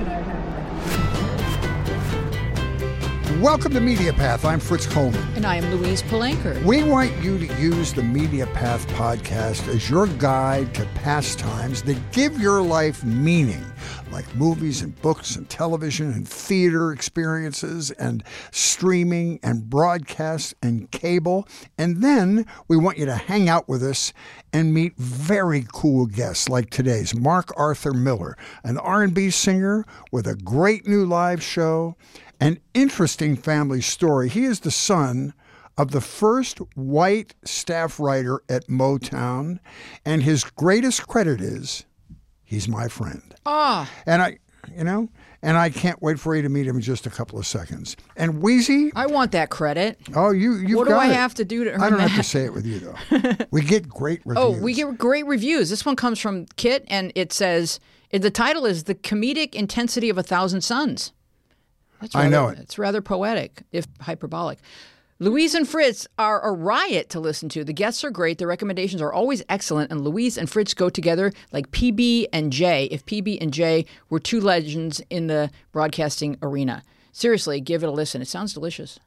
should I have? Welcome to Media Path. I'm Fritz Coleman. And I am Louise Palanker. We want you to use the Media Path podcast as your guide to pastimes that give your life meaning, like movies and books and television and theater experiences and streaming and broadcast and cable. And then we want you to hang out with us and meet very cool guests like today's Mark Arthur Miller, an R&B singer with a great new live show an interesting family story. He is the son of the first white staff writer at Motown, and his greatest credit is he's my friend. Ah. And I, you know, and I can't wait for you to meet him in just a couple of seconds. And Wheezy, I want that credit. oh, you, you what do I it. have to do to earn I don't that? have to say it with you though. we get great reviews. Oh, we get great reviews. This one comes from Kit, and it says the title is "The Comedic Intensity of a Thousand Suns." That's I know it. It's rather poetic, if hyperbolic. Louise and Fritz are a riot to listen to. The guests are great. The recommendations are always excellent, and Louise and Fritz go together like PB and J. If PB and J were two legends in the broadcasting arena, seriously, give it a listen. It sounds delicious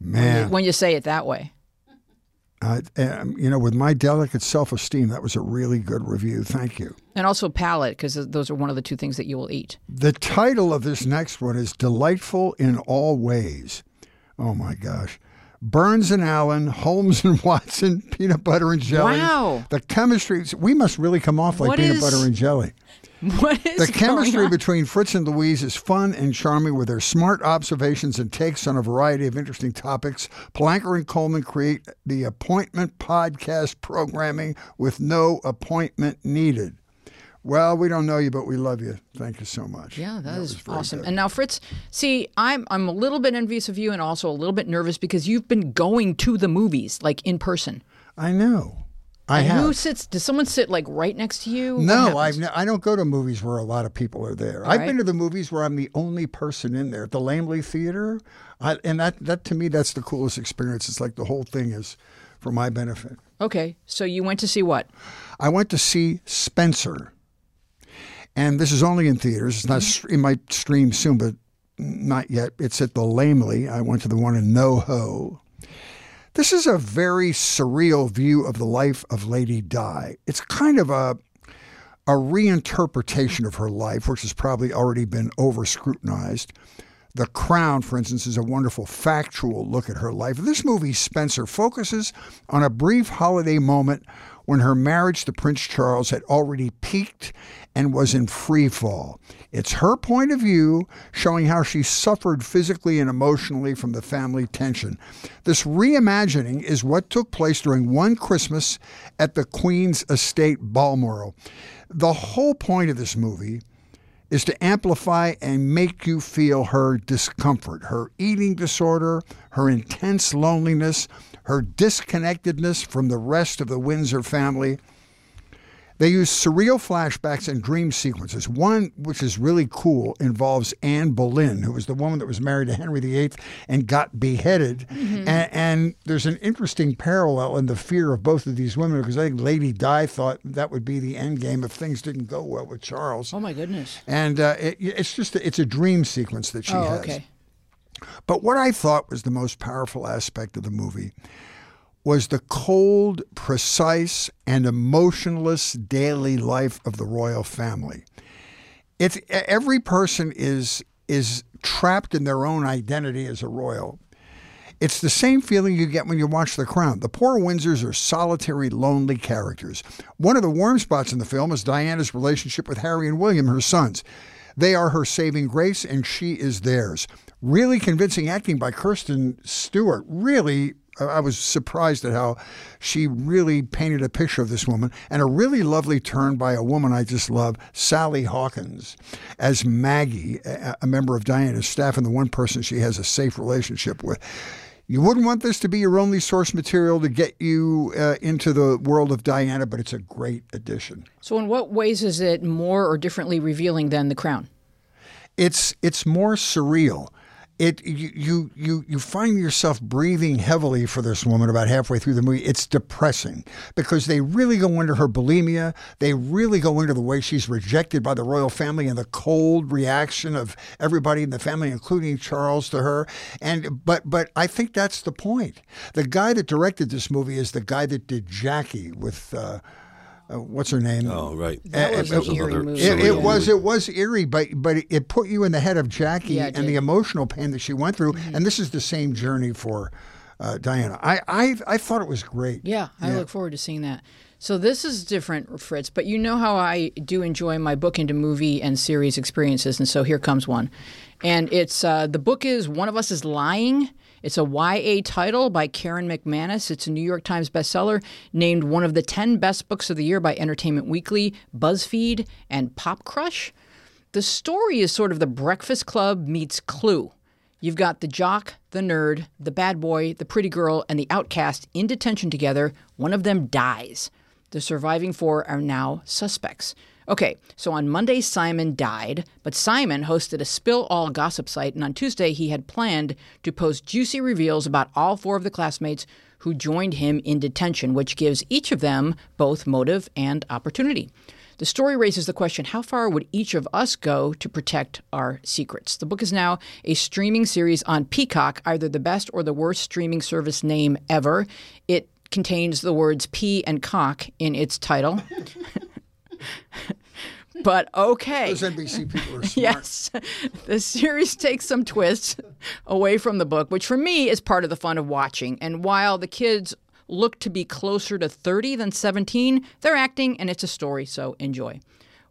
Man, when you say it that way. Uh, um, you know, with my delicate self-esteem, that was a really good review. Thank you. And also palate, because those are one of the two things that you will eat. The title of this next one is Delightful in All Ways. Oh my gosh. Burns and Allen, Holmes and Watson, peanut butter and jelly. Wow. The chemistry, we must really come off like What peanut is- butter and jelly. What is The chemistry between Fritz and Louise is fun and charming with their smart observations and takes on a variety of interesting topics. Palanker and Coleman create the appointment podcast programming with no appointment needed. Well, we don't know you, but we love you. Thank you so much. Yeah, that was awesome. good. And now, Fritz, see, I'm I'm a little bit envious of you, and also a little bit nervous because you've been going to the movies like in person. I know. I And have. Who sits? Does someone sit like right next to you? No. I don't go to movies where a lot of people are there. I've right. been to the movies where I'm the only person in there. At the Laemmle Theater, I, and that that to me that's the coolest experience. It's like the whole thing is for my benefit. Okay, so you went to see what? I went to see Spencer, and this is only in theaters. It's not. Mm-hmm. It might stream soon, but not yet. It's at the Laemmle. I went to the one in NoHo. This is a very surreal view of the life of Lady Di. It's kind of a a reinterpretation of her life, which has probably already been over scrutinized. The Crown, for instance, is a wonderful factual look at her life. This movie, Spencer, focuses on a brief holiday moment when her marriage to Prince Charles had already peaked and was in free fall. It's her point of view showing how she suffered physically and emotionally from the family tension. This reimagining is what took place during one Christmas at the Queen's Estate Balmoral. The whole point of this movie is to amplify and make you feel her discomfort, her eating disorder, her intense loneliness, her disconnectedness from the rest of the Windsor family. They use surreal flashbacks and dream sequences. One, which is really cool, involves Anne Boleyn, who was the woman that was married to Henry VIII and got beheaded. And, and there's an interesting parallel in the fear of both of these women because I think Lady Di thought that would be the end game if things didn't go well with Charles. Oh my goodness. And uh, it, it's just it's a dream sequence that she Oh, has. okay. But what I thought was the most powerful aspect of the movie was the cold, precise, and emotionless daily life of the royal family. It's every person is is trapped in their own identity as a royal. It's the same feeling you get when you watch The Crown. The poor Windsors are solitary, lonely characters. One of the warm spots in the film is Diana's relationship with Harry and William, her sons. They are her saving grace, and she is theirs. Really convincing acting by Kristen Stewart. Really, I was surprised at how she really painted a picture of this woman, and a really lovely turn by a woman I just love, Sally Hawkins, as Maggie, a member of Diana's staff, and the one person she has a safe relationship with. You wouldn't want this to be your only source material to get you uh, into the world of Diana, but it's a great addition. So, in what ways is it more or differently revealing than The Crown? It's it's more surreal. It you, you you find yourself breathing heavily for this woman about halfway through the movie. It's depressing because they really go into her bulimia. They really go into the way she's rejected by the royal family and the cold reaction of everybody in the family, including Charles, to her. And but but I think that's the point. The guy that directed this movie is the guy that did Jackie with. Uh, uh, what's her name? Oh, right. That was There's an eerie another movie. It, it was it was eerie, but but it put you in the head of Jackie Yeah, and the emotional pain that she went through, and this is the same journey for uh, Diana. I, I I thought it was great. Yeah, I look forward to seeing that. So this is different, Fritz, but you know how I do enjoy my book into movie and series experiences, and so here comes one. And it's uh, the book is One of Us is Lying. It's a YA title by Karen McManus. It's a New York Times bestseller, named one of the 10 best books of the year by Entertainment Weekly, BuzzFeed, and Pop Crush. The story is sort of the Breakfast Club meets Clue. You've got the jock, the nerd, the bad boy, the pretty girl, and the outcast in detention together. One of them dies. The surviving four are now suspects. Okay, so on Monday, Simon died, but Simon hosted a spill all gossip site, and on Tuesday, he had planned to post juicy reveals about all four of the classmates who joined him in detention, which gives each of them both motive and opportunity. The story raises the question how far would each of us go to protect our secrets? The book is now a streaming series on Peacock, either the best or the worst streaming service name ever. It contains the words pea and cock in its title. but okay. Those NBC people are smart. Yes. The series takes some twists away from the book, which for me is part of the fun of watching. And while the kids look to be closer to 30 than 17, they're acting and it's a story, so enjoy.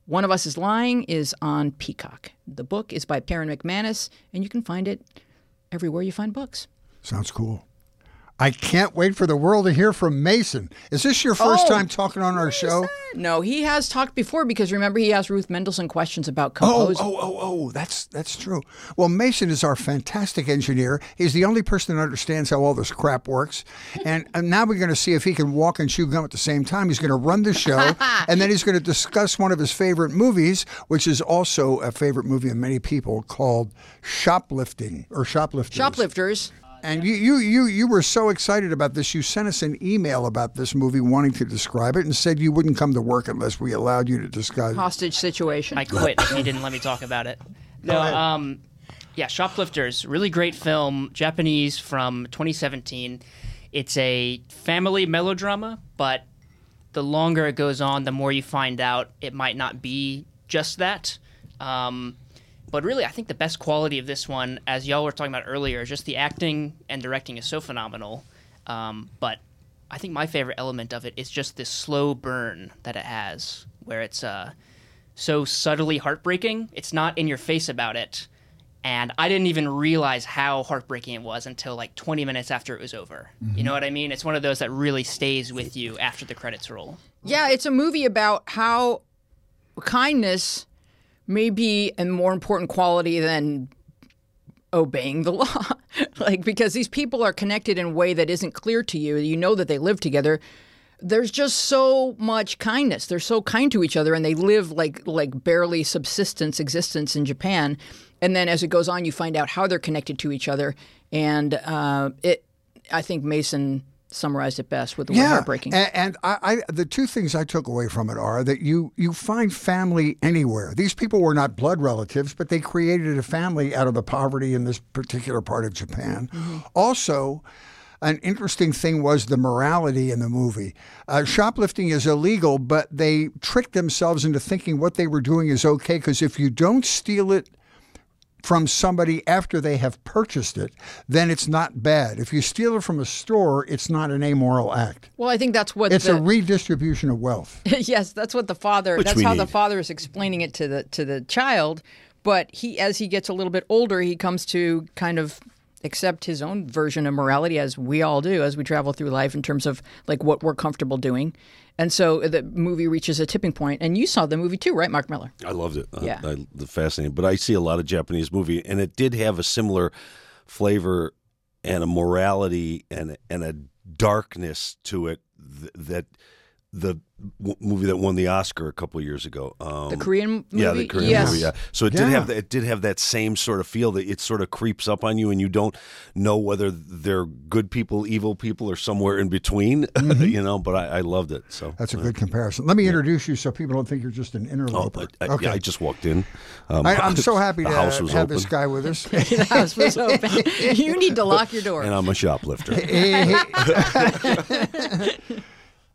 One of Us is Lying is on Peacock. The book is by Karen McManus, and you can find it everywhere you find books. Sounds cool. I can't wait for the world to hear from Mason. Is this your first Oh. time talking on our show? No, he has talked before because remember he asked Ruth Mendelson questions about oh, oh, composing. oh, oh, oh, that's that's true. Well, Mason is our fantastic engineer. He's the only person that understands how all this crap works. And, and now we're going to see if he can walk and chew gum at the same time. He's going to run the show, and then he's going to discuss one of his favorite movies, which is also a favorite movie of many people, called Shoplifting or Shoplifters. Shoplifters. And you, you, you, you were so excited about this. You sent us an email about this movie, wanting to describe it, and said you wouldn't come to work unless we allowed you to discuss. it. hostage situation. I quit if he didn't let me talk about it. No, um, yeah, Shoplifters, really great film, Japanese from 2017. It's a family melodrama, but the longer it goes on, the more you find out it might not be just that. Um, but really, I think the best quality of this one, as y'all were talking about earlier, is just the acting and directing is so phenomenal. Um, but I think my favorite element of it is just this slow burn that it has, where it's uh, so subtly heartbreaking. It's not in your face about it. And I didn't even realize how heartbreaking it was until like 20 minutes after it was over. You know what I mean? It's one of those that really stays with you after the credits roll. Yeah, it's a movie about how kindness may be a more important quality than obeying the law. like because these people are connected in a way that isn't clear to you. You know that they live together. There's just so much kindness. They're so kind to each other and they live like like barely subsistence existence in Japan. And then as it goes on you find out how they're connected to each other and uh, it I think Mason summarized it best with the word heartbreaking. And, and I, I, the two things I took away from it are that you you find family anywhere. These people were not blood relatives, but they created a family out of the poverty in this particular part of Japan. Also. An interesting thing was the morality in the movie. Uh, shoplifting is illegal, but they tricked themselves into thinking what they were doing is okay because if you don't steal it from somebody after they have purchased it, then it's not bad. If you steal it from a store, it's not an amoral act. well, I think that's what It's the, a redistribution of wealth. yes, that's what the father. Which that's we how the father is explaining it to the to the child. But he, as he gets a little bit older, he comes to kind of accept his own version of morality, as we all do as we travel through life, in terms of like what we're comfortable doing. And so the movie reaches a tipping point. And you saw the movie too, right, Mark Miller? I loved it. Yeah. I, the fascinating. But I see a lot of Japanese movie, and it did have a similar flavor and a morality and and a darkness to it th- that the w- movie that won the Oscar a couple of years ago. Um, The Korean movie? Yeah, the Korean Yes. movie. Yeah. So it did have that. It did have that same sort of feel that it sort of creeps up on you, and you don't know whether they're good people, evil people, or somewhere in between. you know, but I, I loved it. So Mm-hmm. That's a good comparison. Let me introduce you so people don't think you're just an Oh, interloper. I, I, okay. yeah, I just walked in. Um, I, am so happy to house was have open, this guy with us. the house was open. you need to lock your door. and I'm a shoplifter.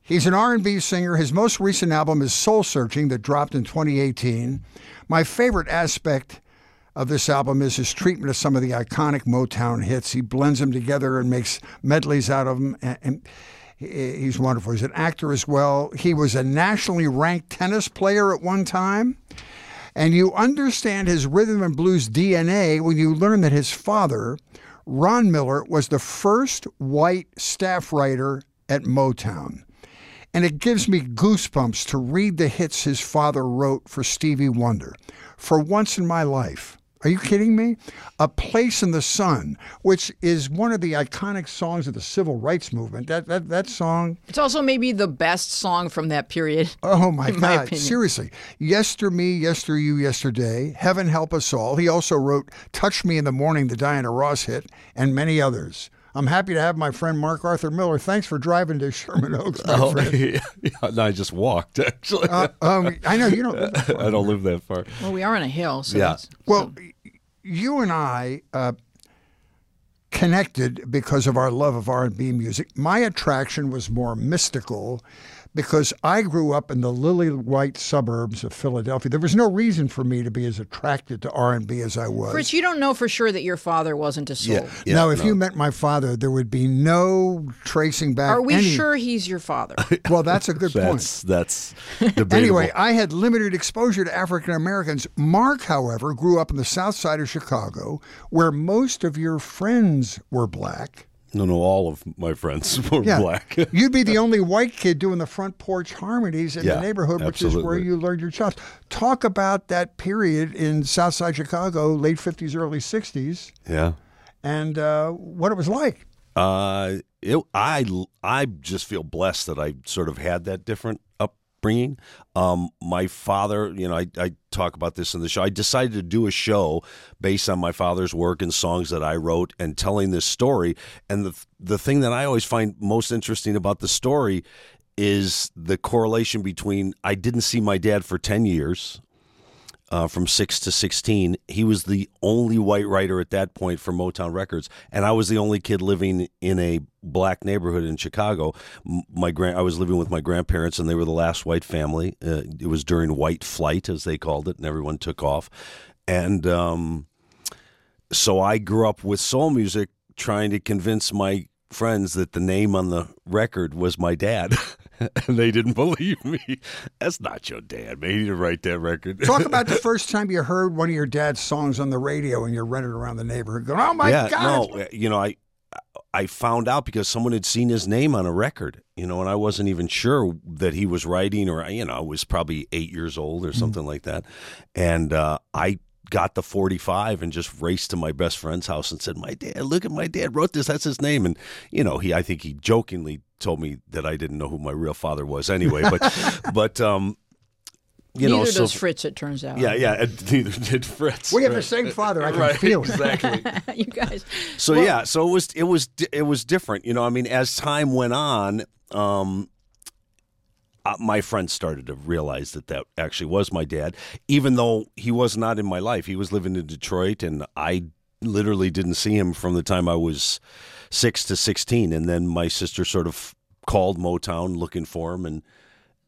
He's an R&B singer. His most recent album is Soul Searching that dropped in 2018. My favorite aspect of this album is his treatment of some of the iconic Motown hits. He blends them together and makes medleys out of them. And, he's wonderful. He's an actor as well. He was a nationally ranked tennis player at one time. And you understand his rhythm and blues DNA when you learn that his father, Ron Miller, was the first white staff writer at Motown. And it gives me goosebumps to read the hits his father wrote for Stevie Wonder. For once in my life. Are you kidding me? A Place in the Sun, which is one of the iconic songs of the civil rights movement. That that that song It's also maybe the best song from that period. Oh my my God! opinion. Seriously, "Yester Me, Yester You, Yesterday," "Heaven Help Us All." He also wrote "Touch Me in the Morning," the Diana Ross hit, and many others. I'm happy to have my friend Mark Arthur Miller. Thanks for driving to Sherman Oaks, my Oh, friend. yeah, yeah, no, I just walked. Actually, Uh, um, I know you don't. live that far. I don't live that far. Well, we are on a hill, so Yeah. that's- Well, you and I uh, connected because of our love of R&B music. My attraction was more mystical because I grew up in the lily white suburbs of Philadelphia. There was no reason for me to be as attracted to R&B as I was. Fritz, you don't know for sure that your father wasn't a soul. Yeah, yeah. now, if no. you met my father, there would be no tracing back. Are we any- sure he's your father? Well, that's a good point. That's that's debatable. Anyway, I had limited exposure to African Americans. Mark, however, grew up in the south side of Chicago, where most of your friends were black. No, no, all of my friends were Yeah. black. You'd be the only white kid doing the front porch harmonies in the neighborhood, which is where you learned your chops. Talk about that period in Southside Chicago, late 50s, early 60s, yeah. and uh, what it was like. Uh, it, I I just feel blessed that I sort of had that different upbringing. Um, my father, you know, I, I talk about this in the show. I decided to do a show based on my father's work and songs that I wrote and telling this story. And the the thing that I always find most interesting about the story is the correlation between I didn't see my dad for ten years uh, from six to sixteen. He was the only white writer at that point for Motown Records, and I was the only kid living in a black neighborhood in Chicago. My grand, I was living with my grandparents, and they were the last white family. Uh, it was during White Flight, as they called it, and everyone took off. And um, so I grew up with soul music, trying to convince my friends that the name on the record was my dad. and they didn't believe me. That's not your dad, man. He didn't write that record. Talk about the first time you heard one of your dad's songs on the radio and you're running around the neighborhood going, oh my yeah, God. no, you know, I I found out because someone had seen his name on a record, you know, and I wasn't even sure that he was writing, or you know, I was probably eight years old or something like that, and uh, I got the 45 and just raced to my best friend's house and said my dad look at my dad wrote this that's his name and you know he i think he jokingly told me that i didn't know who my real father was anyway but but um you Neither know so does Fritz, it turns out. yeah yeah and neither did fritz We have the same father. I can right feel it. exactly you guys. so yeah, so it was it was it was different. You know, I mean, as time went on, um, my friends started to realize that that actually was my dad, even though he was not in my life. He was living in Detroit, and I literally didn't see him from the time I was six to sixteen. And then my sister sort of called Motown looking for him and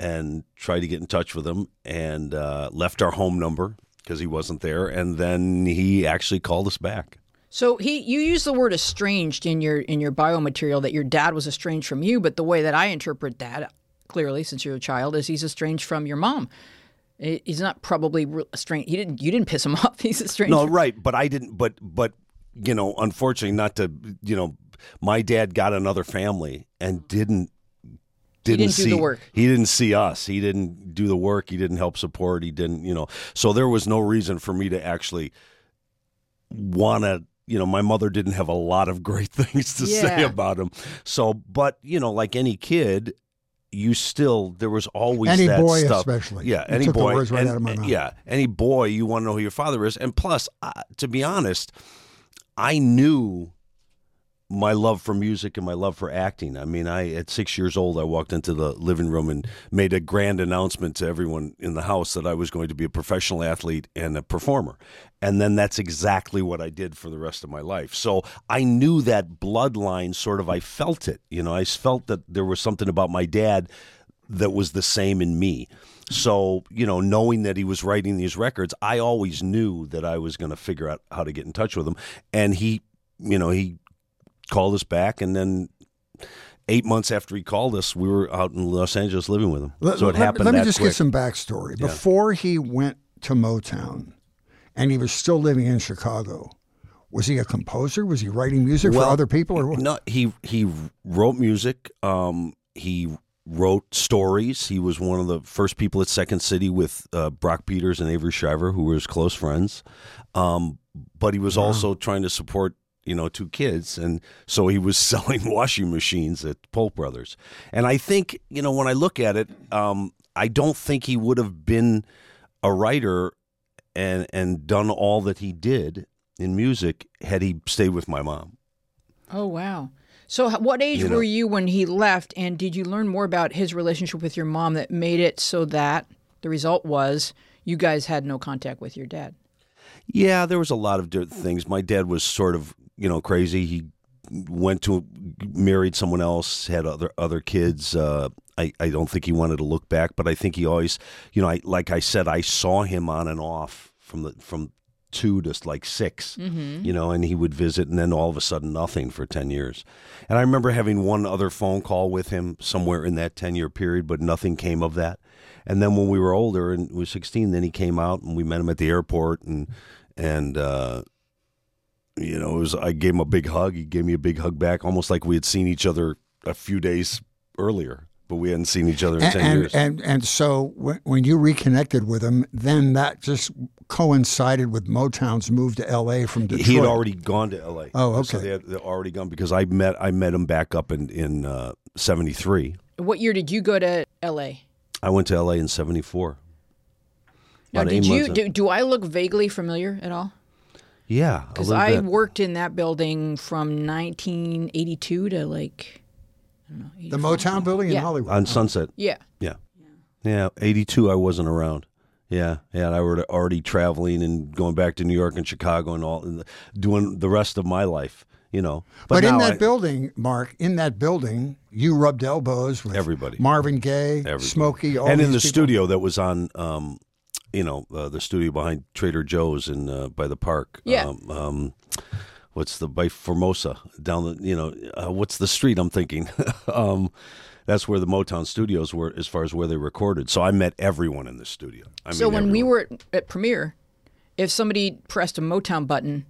and tried to get in touch with him and uh, left our home number because he wasn't there. And then he actually called us back. So he, you use the word estranged in your in your biomaterial that your dad was estranged from you, but the way that I interpret that clearly, since you're a child, is he's estranged from your mom. He's not probably estranged. He didn't. You didn't piss him off. He's estranged. No, right, but I didn't. But but you know, unfortunately, not to you know, my dad got another family and didn't didn't, didn't see the work. He didn't see us. He didn't do the work. He didn't help support. He didn't you know. So there was no reason for me to actually want to. You know, my mother didn't have a lot of great things to say about him. So, but you know, like any kid, you still there was always Any that boy stuff. especially. Yeah, You any boy. right and- out of my mouth. Yeah, any boy you want to know who your father is, and plus, uh, to be honest, I knew my love for music and my love for acting. I mean, I at six years old, I walked into the living room and made a grand announcement to everyone in the house that I was going to be a professional athlete and a performer. And then that's exactly what I did for the rest of my life. So I knew that bloodline sort of I felt it. You know, I felt that there was something about my dad that was the same in me. So, you know, knowing that he was writing these records, I always knew that I was going to figure out how to get in touch with him. And he, you know, he called us back and then eight months after he called us, we were out in Los Angeles living with him. Let, so it let- happened Let me just quick. get some backstory. Before he went to Motown, and he was still living in Chicago. Was he a composer? Was he writing music for other people, or what? No, he he wrote music. Um, he wrote stories. He was one of the first people at Second City with uh, Brock Peters and Avery Schreiber, who were his close friends. Um, but he was also trying to support you know two kids, and so he was selling washing machines at Polk Brothers. And I think you know when I look at it, um, I don't think he would have been a writer and and done all that he did in music had he stayed with my mom. Oh wow. So, what age You know- were you when he left, and did you learn more about his relationship with your mom that made it so that the result was you guys had no contact with your dad? Yeah, there was a lot of different things. My dad was sort of, you know, crazy. He went to married someone else, had other other kids. Uh, I I don't think he wanted to look back, but I think he always, you know, I like I said, I saw him on and off from the from two to like 6 you know, and he would visit, and then all of a sudden nothing for ten years. And I remember having one other phone call with him somewhere in that ten year period, but nothing came of that. And then when we were older and was sixteen, then he came out and we met him at the airport and and uh, you know, it was I gave him a big hug. He gave me a big hug back, almost like we had seen each other a few days earlier, but we hadn't seen each other in and, ten and, years. and and so when, when you reconnected with him, then that just coincided with Motown's move to L.A. from Detroit. he had already gone to L.A. Oh, So okay. they had they'd already gone because I met I met him back up in in uh, '73. What year did you go to L.A.? I went to L.A. in '74. Now, did you do, do I look vaguely familiar at all? Yeah, Because I bit. worked in that building from 1982 to like I don't know. the Motown building in Hollywood. on Sunset. Yeah. Yeah. Yeah. 82, I wasn't around. Yeah. Yeah. And I were already traveling and going back to New York and Chicago and all, and doing the rest of my life, you know. But, in that I- building, Mark, in that building, you rubbed elbows with Everybody. Marvin Gaye, Everybody. Smokey, all and in the people. studio that was on, um, you know, uh, the studio behind Trader Joe's and uh, by the park. Yeah. Um, um, what's the by Formosa down the you know uh, what's the street I'm thinking. um, that's where the Motown studios were as far as where they recorded. So I met everyone in the studio. I So mean, when we were at, at Premiere, if somebody pressed a Motown button,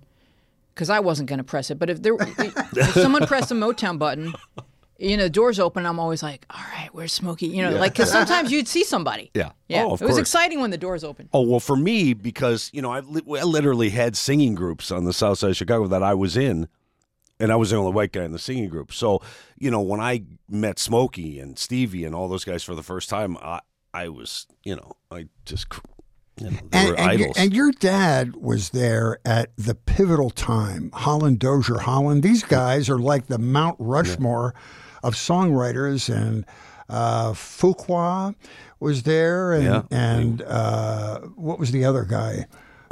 because I wasn't going to press it, but if there, if someone pressed a Motown button, you know, the doors open, I'm always like, all right, where's Smokey? You know, like because sometimes you'd see somebody. Yeah. Yeah. Oh, of it was course. exciting when the doors opened. Oh well, for me because you know I, li- I literally had singing groups on the south side of Chicago that I was in, and I was the only white guy in the singing group. So you know when I met Smokey and Stevie and all those guys for the first time, I I was you know I just you know, they And, were and, your, and your dad was there at the pivotal time. Holland Dozier, Holland. These guys are like the Mount Rushmore of songwriters, and uh, Fuqua was there, and Yeah. and uh, what was the other guy?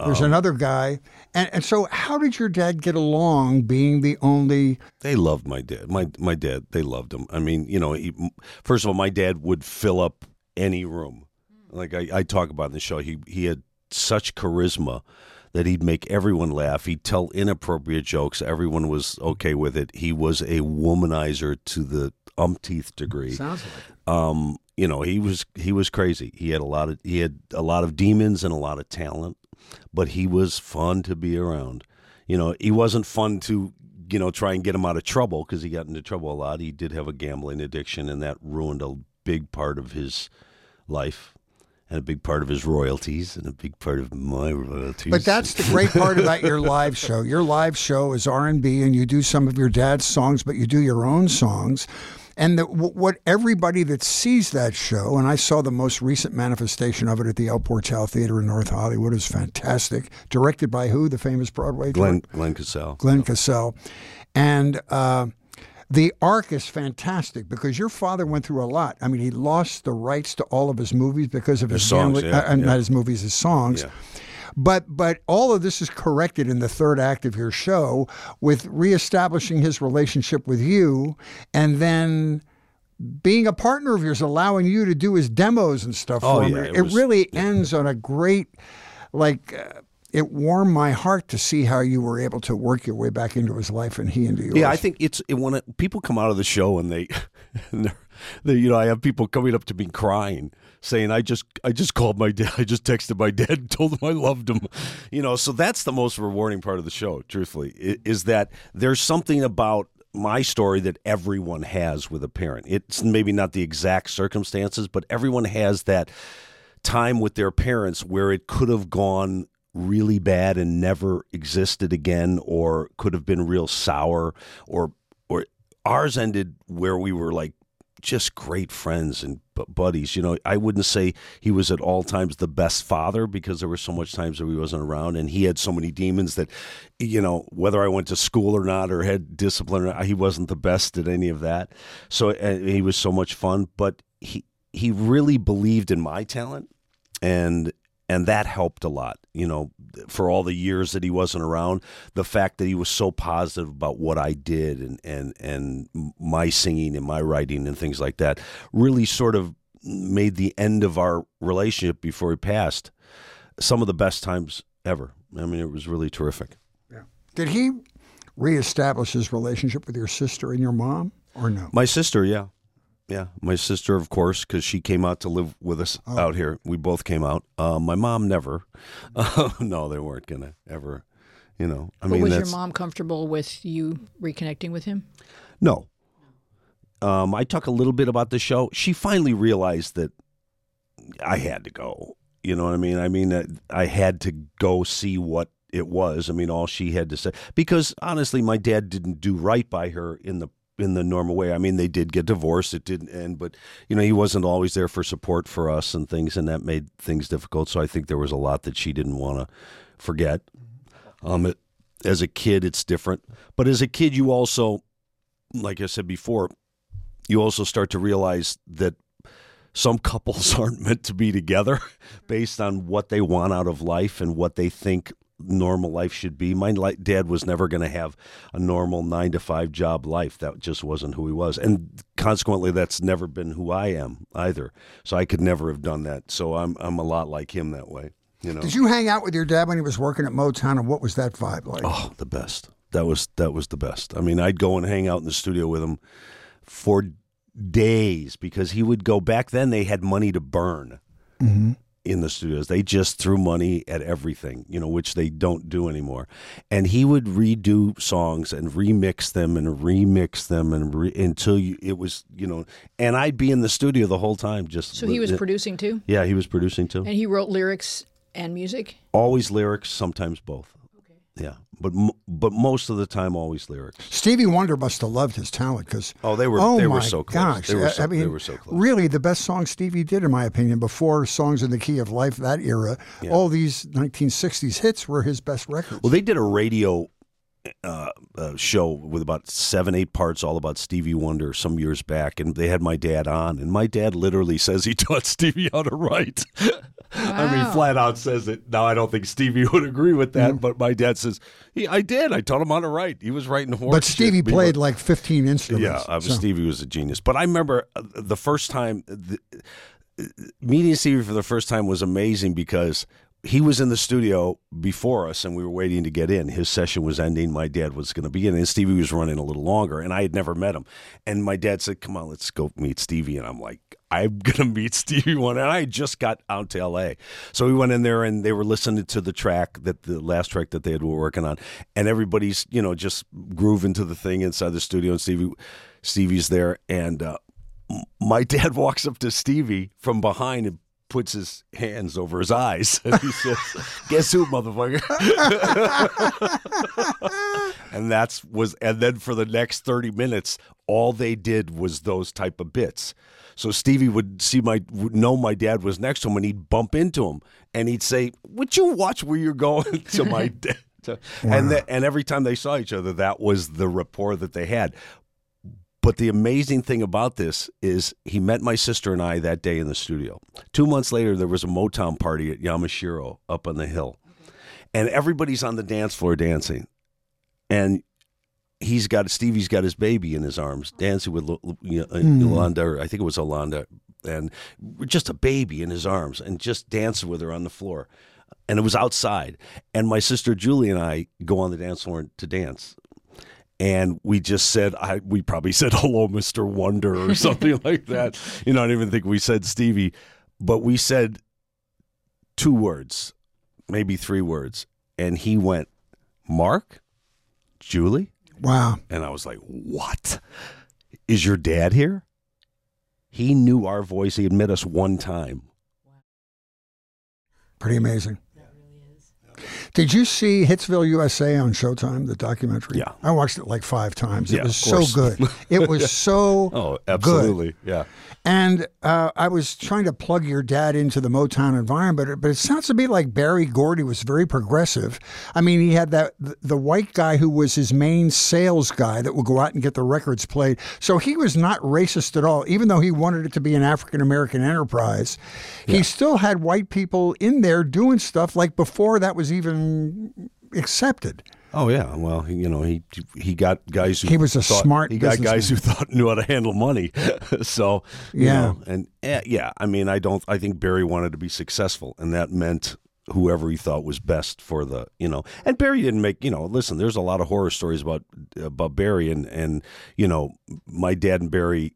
There's Um, another guy, and and so how did your dad get along being the only? They loved my dad. My my dad. They loved him. I mean, you know, he, first of all, my dad would fill up any room. Like I, I talk about in the show, he he had such charisma that he'd make everyone laugh. He'd tell inappropriate jokes. Everyone was okay with it. He was a womanizer to the umpteenth degree. Sounds like. Um, you know, he was he was crazy. He had a lot of he had a lot of demons and a lot of talent, but he was fun to be around. You know, he wasn't fun to you know try and get him out of trouble because he got into trouble a lot. He did have a gambling addiction, and that ruined a big part of his life. And a big part of his royalties, and a big part of my royalties. But that's the great part about your live show. Your live show is R and B, and you do some of your dad's songs, but you do your own songs. And the, what everybody that sees that show, and I saw the most recent manifestation of it at the El Portal Theater in North Hollywood, is fantastic. Directed by who? The famous Broadway Glenn Glenn Casale. Glenn Casale, and. Uh, the arc is fantastic because your father went through a lot. I mean, he lost the rights to all of his movies because of his, His songs, family, yeah, uh, yeah. not his movies, his songs. Yeah. But but all of this is corrected in the third act of your show with reestablishing his relationship with you, and then being a partner of yours, allowing you to do his demos and stuff Oh, for yeah, him. it It, was- really ends on a great, like. Uh, it warmed my heart to see how you were able to work your way back into his life and he into yours. Yeah, I think it's it, when it, people come out of the show and they, and they, you know, I have people coming up to me crying, saying, "I just, I just called my dad. I just texted my dad and told him I loved him." You know, so that's the most rewarding part of the show. Truthfully, is that there's something about my story that everyone has with a parent. It's maybe not the exact circumstances, but everyone has that time with their parents where it could have gone really bad and never existed again or could have been real sour or or ours ended where we were like just great friends and bu- buddies you know? I wouldn't say he was at all times the best father because there were so much times that he wasn't around and he had so many demons that you know whether i went to school or not or had discipline or not, he wasn't the best at any of that. So he was so much fun but he he really believed in my talent and and that helped a lot you know for all the years that he wasn't around the fact that he was so positive about what i did and and and my singing and my writing and things like that really sort of made the end of our relationship before he passed some of the best times ever i mean it was really terrific Yeah. Did he reestablish his relationship with your sister and your mom, or no? My sister, yeah. Yeah, my sister, of course, because she came out to live with us out here. We both came out. Uh, my mom never. no, they weren't gonna ever. You know, I But mean, was your mom comfortable with you reconnecting with him? no. Um, I talk a little bit about the show. She finally realized that I had to go. You know what I mean? I mean, uh, I had to go see what it was. I mean, all she had to say because honestly, my dad didn't do right by her in the in the normal way. I mean, they did get divorced. It didn't end, but you know, he wasn't always there for support for us and things, and that made things difficult. So I think there was a lot that she didn't want to forget. Um, it, as a kid, it's different, but as a kid, you also, like I said before, you also start to realize that some couples aren't meant to be together based on what they want out of life and what they think normal life should be. My li- dad was never going to have a normal nine to five job life. That just wasn't who he was. And consequently, that's never been who I am either. So I could never have done that. So I'm, I'm a lot like him that way. You know, Did you hang out with your dad when he was working at Motown, and what was that vibe like? oh, the best. That was that was the best. I mean, I'd go and hang out in the studio with him for days because he would go back then they had money to burn mm-hmm. In the studios. They just threw money at everything you know which they don't do anymore. And he would redo songs and remix them and remix them and re- until you it was you know and i'd be in the studio the whole time just So he was producing too, yeah he was producing too. And he wrote lyrics and music. always lyrics sometimes both yeah but but most of the time always lyrics Stevie Wonder must have loved his talent because Oh, they were- oh they were my so close. Gosh, They were so- I they were so close. really the best song Stevie did, in my opinion, before songs in the key of life that era. All these 1960s hits were his best records. Well, they did a radio uh, uh, show with about seven, eight parts, all about Stevie Wonder some years back, and they had my dad on, and my dad literally says he taught Stevie how to write. I mean, flat out says it. Now, I don't think Stevie would agree with that, Mm. but my dad says, he, I did. I taught him how to write. He was writing horse but. Stevie Me- played like 15 instruments. Yeah, I was, so- Stevie was a genius. But I remember uh, the first time, the, meeting Stevie for the first time was amazing because he was in the studio before us and we were waiting to get in. His session was ending. My dad was going to be in, and Stevie was running a little longer, and I had never met him. And my dad said, Come on, let's go meet Stevie. And I'm like, I'm going to meet Stevie one. And I just got out to LA. So we went in there and they were listening to the track that the last track that they had were working on. And everybody's, you know, just grooving to the thing inside the studio. And Stevie, Stevie's there. And, uh, my dad walks up to Stevie from behind and puts his hands over his eyes and he says, "Guess who, motherfucker?" and that's was and then for the next 30 minutes all they did was those type of bits. So stevie would see my would know my dad was next to him and he'd bump into him and he'd say would you watch where you're going to my dad? To, and the, and every time they saw each other that was the rapport that they had but the amazing thing about this is he met my sister and I that day in the studio. Two months later, there was a Motown party at Yamashiro up on the hill. And everybody's on the dance floor dancing. And he's got Stevie's got his baby in his arms, dancing with Lo- you know, uh, Yolanda, or I think it was Yolanda, and just a baby in his arms, and just dancing with her on the floor. And it was outside. And my sister Julie and I go on the dance floor to dance and we just said I we probably said hello Mr. Wonder or something like that. You know, I don't even think we said Stevie, but we said two words, maybe three words, and he went, "Mark, Julie?" Wow. And I was like, "What? Is your dad here?" He knew our voice. He had met us one time. Pretty amazing. Did you see Hitsville USA on Showtime, the documentary? Yeah. I watched it like five times. Yeah, it was so good. It was so Oh, good. absolutely. Yeah. And uh, I was trying to plug your dad into the Motown environment, but it, but it sounds to me like Berry Gordy was very progressive. I mean, he had that the, the white guy who was his main sales guy that would go out and get the records played. So he was not racist at all, even though he wanted it to be an African American enterprise. He still had white people in there doing stuff like before that was even accepted. Oh yeah, well, you know, he he got guys who He was a thought- smart He got guys who thought knew how to handle money. so you Yeah. know, and eh, yeah, I mean, I don't. I think Berry wanted to be successful, and that meant whoever he thought was best for the you know. And Berry didn't make you know. Listen, there's a lot of horror stories about about Berry, and and you know, my dad and Berry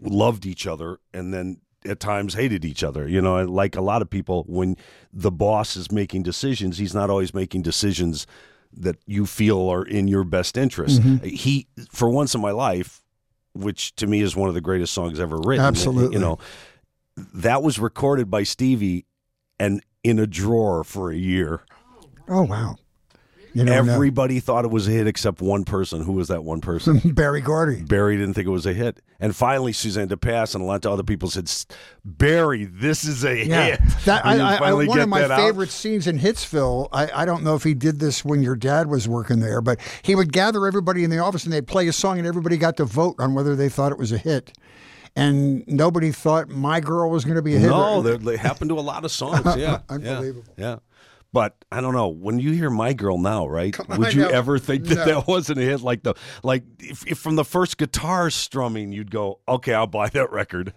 loved each other, and then at times hated each other. You know, like a lot of people, when the boss is making decisions, he's not always making decisions that you feel are in your best interest. Mm-hmm. He, for once in my life, which to me is one of the greatest songs ever written. Absolutely. you know, that was recorded by Stevie, and in a drawer for a year. Oh wow! You know. Everybody thought it was a hit except one person. Who was that one person? Berry Gordy. Berry didn't think it was a hit. And finally, Suzanne de Passe and a lot of other people said, Berry, this is a Yeah, hit. that, I, I, I, one of my that out- favorite scenes in Hitsville. I, I don't know if he did this when your dad was working there, but he would gather everybody in the office and they'd play a song, and everybody got to vote on whether they thought it was a hit. And nobody thought my girl was going to be a hit. No, that happened to a lot of songs. Yeah, yeah, Unbelievable. Yeah, but I don't know. When you hear "My Girl" now, right? on, would you no. ever think that No. that wasn't a hit? Like the like if, if from the first guitar strumming, you'd go, "Okay, I'll buy that record."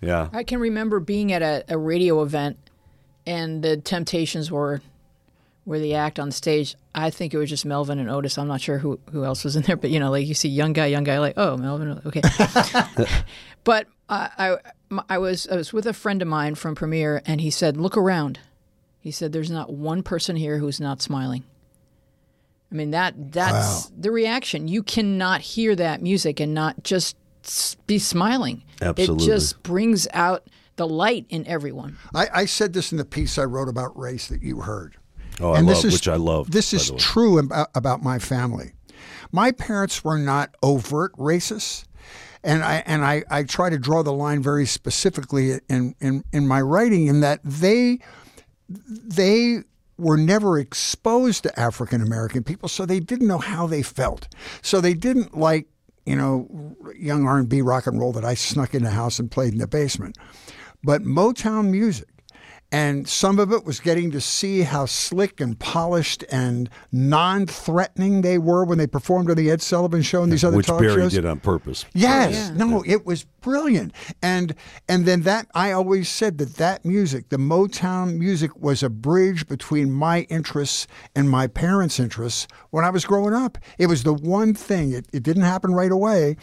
Yeah, I can remember being at a, a radio event, and the Temptations were were the act on stage. I think it was just Melvin and Otis. I'm not sure who who else was in there, but you know, like you see young guy, young guy, like oh Melvin, okay. but I, I I was I was with a friend of mine from Premiere, and he said, "Look around." He said, "There's not one person here who's not smiling." I mean that that's the reaction. You cannot hear that music and not just be smiling. Absolutely. It just brings out the light in everyone. I, I said this in the piece I wrote about race that you heard. Oh, I love- which I loved, This is true about, about my family. My parents were not overt racists. And I and I, I try to draw the line very specifically in, in, in my writing in that they they were never exposed to African American people, so they didn't know how they felt. So they didn't like, you know, young R and B rock and roll that I snuck in the house and played in the basement. But Motown music, and some of it was getting to see how slick and polished and non-threatening they were when they performed on the Ed Sullivan Show and these other which talk Berry shows. did on purpose. Yes, no, it was brilliant, and and then that I always said that that music, the Motown music, was a bridge between my interests and my parents' interests when I was growing up. It was the one thing. It, it didn't happen right away,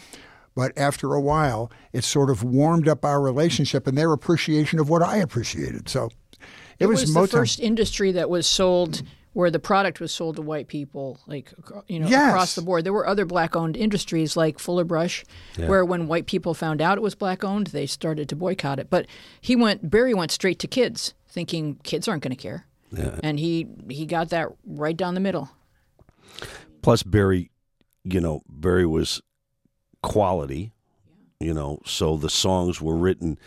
but after a while, it sort of warmed up our relationship and their appreciation of what I appreciated. So, it, It was, was, Motown. the first industry that was sold where the product was sold to white people, like you know, Yes. across the board. There were other black-owned industries like Fuller Brush, where when white people found out it was black-owned, they started to boycott it. But he went, Berry went straight to kids, thinking kids aren't going to care, and he he got that right down the middle. Plus, Berry, you know, Berry was quality, you know, so the songs were written.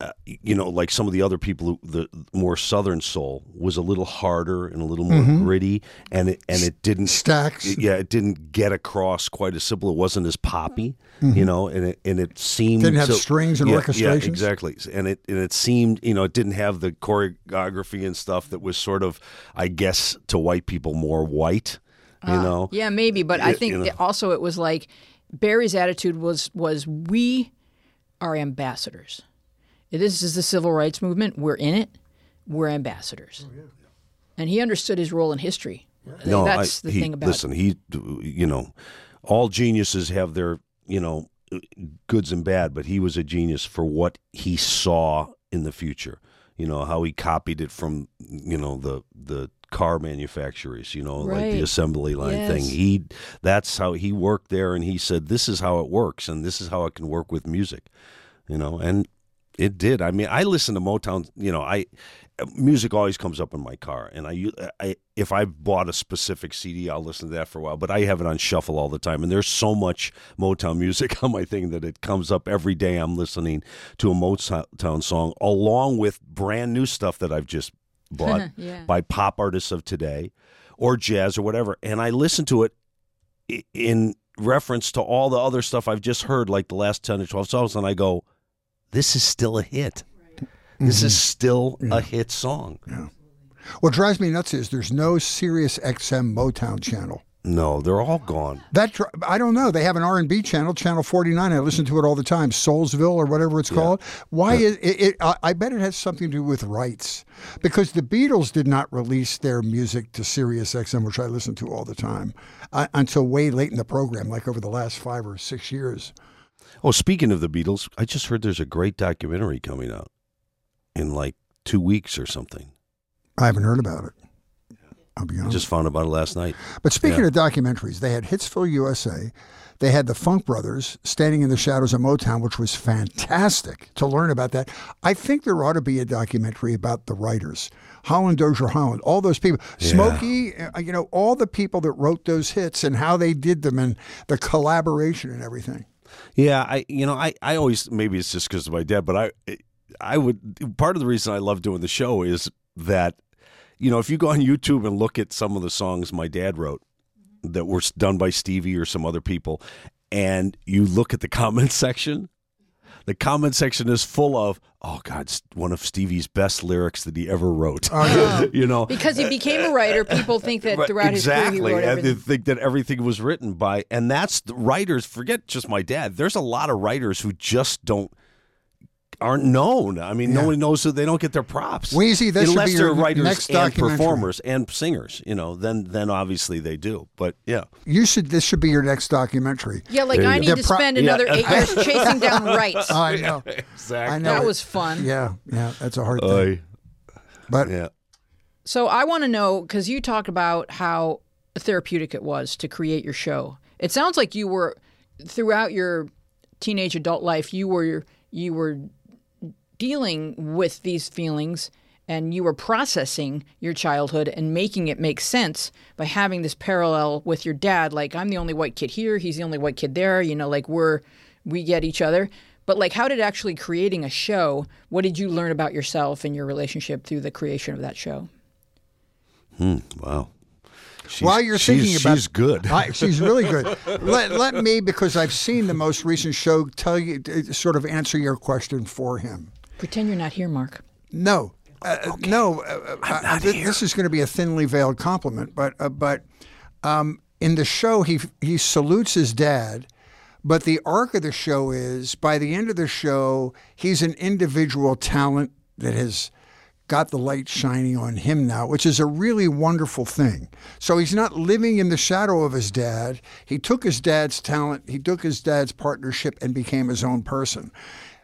Uh, you know, like some of the other people, who, the more southern soul was a little harder and a little more mm-hmm. gritty, and it and it didn't Stax. yeah, it didn't get across quite as simple. It wasn't as poppy, mm-hmm. you know, and it and it seemed Didn't have to- strings and yeah, orchestrations? Yeah, exactly. And it and it seemed, you know, it didn't have the choreography and stuff that was sort of, I guess, to white people more white, you ah, know. Yeah, maybe, but I think you know. it- also it was like Berry's attitude was was we are ambassadors. This is the civil rights movement. We're in it. We're ambassadors. Oh, and he understood his role in history. No, That's I, the he, thing about it. listen. He, you know, all geniuses have their, you know, goods and bad, but he was a genius for what he saw in the future. You know how he copied it from, you know, the the car manufacturers. You know, like the assembly line thing. He, that's how he worked there, and he said, "This is how it works, and this is how it can work with music." You know, and it did. I mean, I listen to Motown. You know, I music always comes up in my car, and I, I if I bought a specific CD, I'll listen to that for a while. But I have it on shuffle all the time, and there's so much Motown music on my thing that it comes up every day. I'm listening to a Motown song along with brand new stuff that I've just bought Yeah. by pop artists of today, or jazz or whatever, and I listen to it in reference to all the other stuff I've just heard, like the last ten or twelve songs, and I go, "This is still a hit." This is mm-hmm. still a hit song. What drives me nuts is there's no Sirius XM Motown channel. No, they're all gone. That I don't know. They have an R and B channel, channel 49. I listen to it all the time, Soulsville or whatever it's called. Why is it? it I, I bet it has something to do with rights, because the Beatles did not release their music to Sirius XM, which I listen to all the time, uh, until way late in the program, like over the last five or six years. Oh, speaking of the Beatles, I just heard there's a great documentary coming out in like two weeks or something. I haven't heard about it. I'll be I just found about it last night. But speaking Yeah. of documentaries, they had Hitsville USA. They had the Funk Brothers standing in the shadows of Motown, which was fantastic to learn about that. I think there ought to be a documentary about the writers, Holland Dozier Holland, all those people, Smokey, uh, you know, all the people that wrote those hits and how they did them and the collaboration and everything. Yeah, I you know I I always maybe it's just because of my dad, but I I would part of the reason I love doing the show is that you know if you go on YouTube and look at some of the songs my dad wrote that were done by Stevie or some other people, and you look at the comment section, the comment section is full of oh god, it's one of Stevie's best lyrics that he ever wrote. Oh, you know, because he became a writer, people think that throughout exactly. his career he wrote and they think that everything was written by, and that's the writers. Forget just my dad. There's a lot of writers who just don't aren't known. I mean, Yeah. nobody knows that they don't get their props. Weezy, that should unless be they're your writers next and performers and singers. You know, then then obviously they do. But yeah, You should. This should be your next documentary. Yeah, like There I go. need They're to pro- spend Yeah. another eight years chasing down rights. I know. exactly. I know. That was fun. Yeah, yeah. That's a hard thing. But yeah. So I want to know because you talked about how therapeutic it was to create your show. It sounds like you were throughout your teenage adult life. You were you were dealing with these feelings and you were processing your childhood and making it make sense by having this parallel with your dad like i'm the only white kid here he's the only white kid there you know like we're we get each other but like how did actually creating a show what did you learn about yourself and your relationship through the creation of that show Wow. She's, While you're she's- thinking about, she's good. I, she's really good. let, let me, because I've seen the most recent show, tell you, uh, sort of answer your question for him. Pretend you're not here mark No, uh, no. Uh, uh, th- this is going to be a thinly veiled compliment, but uh, but um, in the show, he he salutes his dad. But the arc of the show is by the end of the show, he's an individual talent that has got the light shining on him now, which is a really wonderful thing. So he's not living in the shadow of his dad. He took his dad's talent, he took his dad's partnership, and became his own person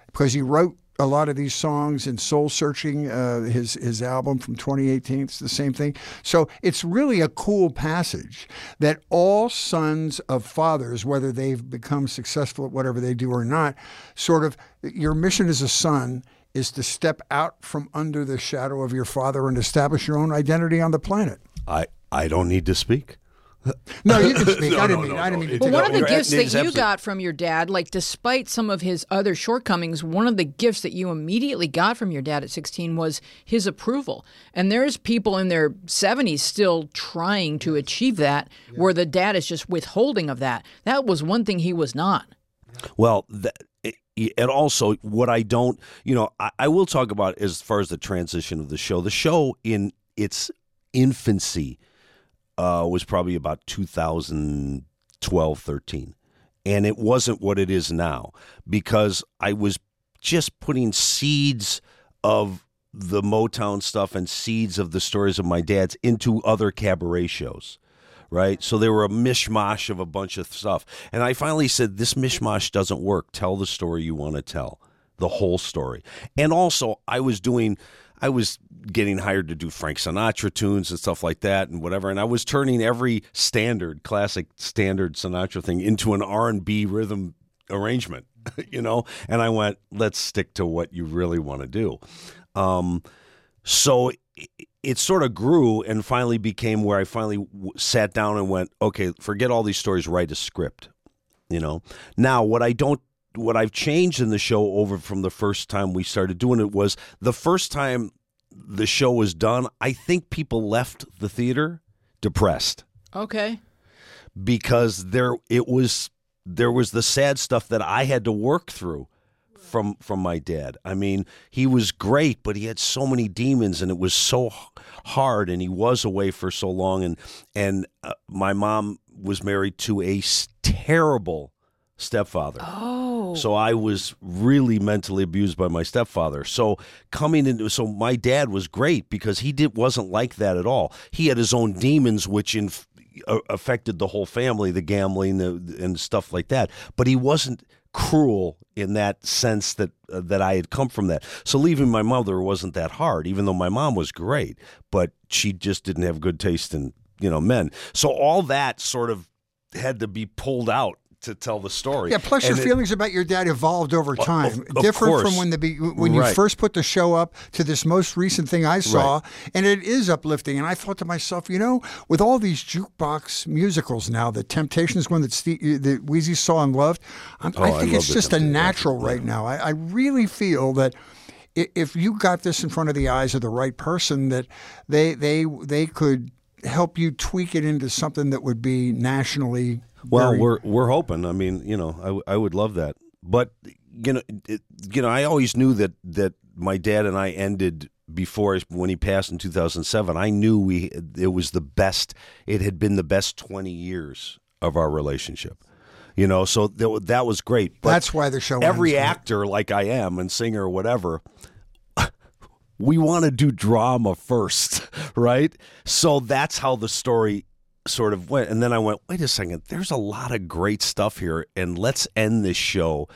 because he wrote a lot of these songs in Soul Searching, uh, his his album from 2018. It's the same thing. So it's really a cool passage that all sons of fathers, whether they've become successful at whatever they do or not, sort of your mission as a son is to step out from under the shadow of your father and establish your own identity on the planet. I I don't need to speak. No, you can speak. No, I didn't no, mean. no, I didn't no. mean to It- Well, one of the You're gifts that you absolute- got from your dad, like despite some of his other shortcomings, one of the gifts that you immediately got from your dad at 16 was his approval. And there's people in their 70s still trying to achieve that, where the dad is just withholding of that. That was one thing he was not. Well, that, and also what I don't, you know, I, I will talk about as far as the transition of the show. The show in its infancy uh, was probably about 2012, 13. And it wasn't what it is now because I was just putting seeds of the Motown stuff and seeds of the stories of my dad's into other cabaret shows right? So they were a mishmash of a bunch of stuff. And I finally said, this mishmash doesn't work. Tell the story you want to tell, the whole story. And also, I was doing, I was getting hired to do Frank Sinatra tunes and stuff like that and whatever. And I was turning every standard, classic standard Sinatra thing into an R&B rhythm arrangement, you know? And I went, let's stick to what you really want to do. Um, so it, it sort of grew and finally became where I finally w- sat down and went, okay, forget all these stories, write a script. You know, now what I don't, what I've changed in the show over from the first time we started doing it was the first time the show was done, I think people left the theater depressed Okay. because there it was there was the sad stuff that I had to work through from from my dad. I mean, he was great, but he had so many demons and it was so hard and he was away for so long and and uh, my mom was married to a terrible stepfather. Oh. So I was really mentally abused by my stepfather. So coming into so my dad was great because he did wasn't like that at all. He had his own demons which in, uh, affected the whole family, the gambling the, and stuff like that. But he wasn't cruel in that sense that uh, that I had come from that. So leaving my mother wasn't that hard even though my mom was great, but she just didn't have good taste in, you know, men. So all that sort of had to be pulled out to tell the story. Yeah. Plus, And your it- feelings about your dad evolved over time, of different from when the be- when you Right. first put the show up to this most recent thing I saw, and it is uplifting. And I thought to myself, you know, with all these jukebox musicals now, the Temptations one that Steve, that Weezy saw and loved, I'm, Oh, I I think love it's just a natural right now. I, I really feel that. If you got this in front of the eyes of the right person, that they they they could help you tweak it into something that would be nationally. Well, very- we're we're hoping. I mean, you know, I, w- I would love that. But you know, it, you know, I always knew that that my dad and I ended before when he passed in 2007. I knew we it was the best. It had been the best 20 years of our relationship. You know, so that, that was great. But That's why the show. every actor, like I am, and singer or whatever, we want to do drama first, right? So that's how the story sort of went. And then I went, wait a second, there's a lot of great stuff here, and let's end this show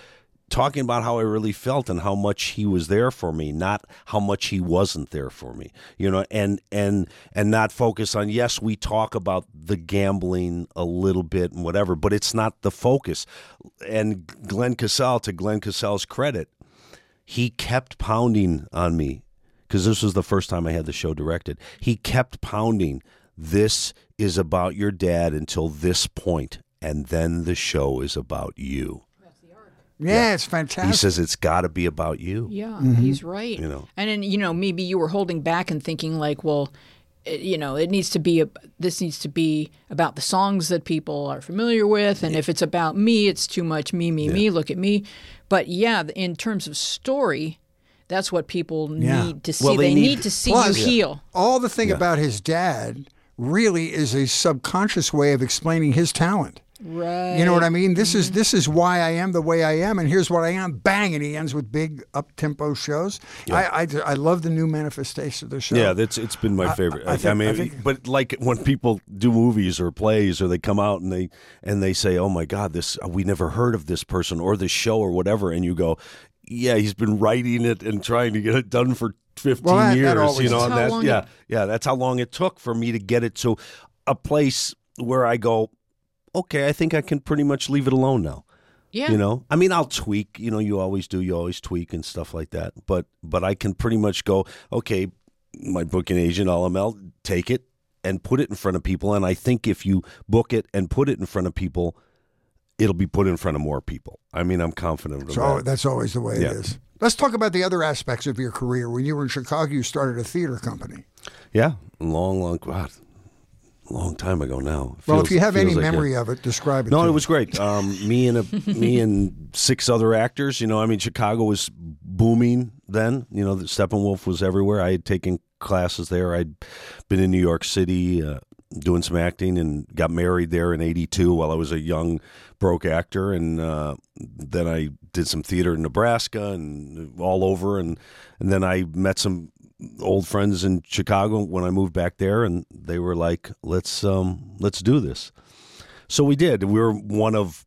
talking about how I really felt and how much he was there for me, not how much he wasn't there for me. You know, and and and not focus on yes, we talk about the gambling a little bit and whatever, but it's not the focus. And Glenn Casale, to Glenn Casale's credit, he kept pounding on me because this was the first time I had the show directed. He kept pounding, this is about your dad until this point, and then the show is about you. Yeah, it's fantastic. He says it's got to be about you. Yeah, mm-hmm. he's right. You know. and then you know maybe you were holding back and thinking like, well, it, you know, it needs to be a, this needs to be about the songs that people are familiar with, and if it's about me, it's too much me, me, me. Look at me. But yeah, in terms of story, that's what people Yeah. need to see. Well, they they, need- need, to see Plus- you heal. All the thing about his dad really is a subconscious way of explaining his talent. Right. You know what I mean? This is mm-hmm. this is why I am the way I am, and here's what I am. Bang, and he ends with big up tempo shows. I, I I love the new manifestation of the show. Yeah, that's it's been my favorite. I, I I, mean, I think- but like when people do movies or plays, or they come out and they and they say, "Oh my God, this we never heard of this person or this show or whatever," and you go, "Yeah, he's been writing it and trying to get it done for fifteen Well, that- that years." always- you know, and that yeah, it- yeah, that's how long it took for me to get it to a place where I go, "Okay, I think I can pretty much leave it alone now." yeah. You know, I mean, I'll tweak. You know, you always do. You always tweak and stuff like that. But but I can pretty much go. Okay, my booking agent, LML, take it and put it in front of people. And I think if you book it and put it in front of people, it'll be put in front of more people. I mean, I'm confident So that. that's always the way Yeah. it is. Let's talk about the other aspects of your career. When you were in Chicago, you started a theater company. Yeah, long, long, God, long time ago now. Well, if you have any like memory of it, describe it. No, it was great. Um, me and a, me and six other actors. You know, I mean, Chicago was booming then. You know, Steppenwolf was everywhere. I had taken classes there. I'd been in New York City uh, doing some acting and got married there in '82 while I was a young broke actor, and uh, then I did some theater in Nebraska and all over, and and then I met some old friends in Chicago when I moved back there, and they were like, "Let's um, let's do this." So we did. We were one of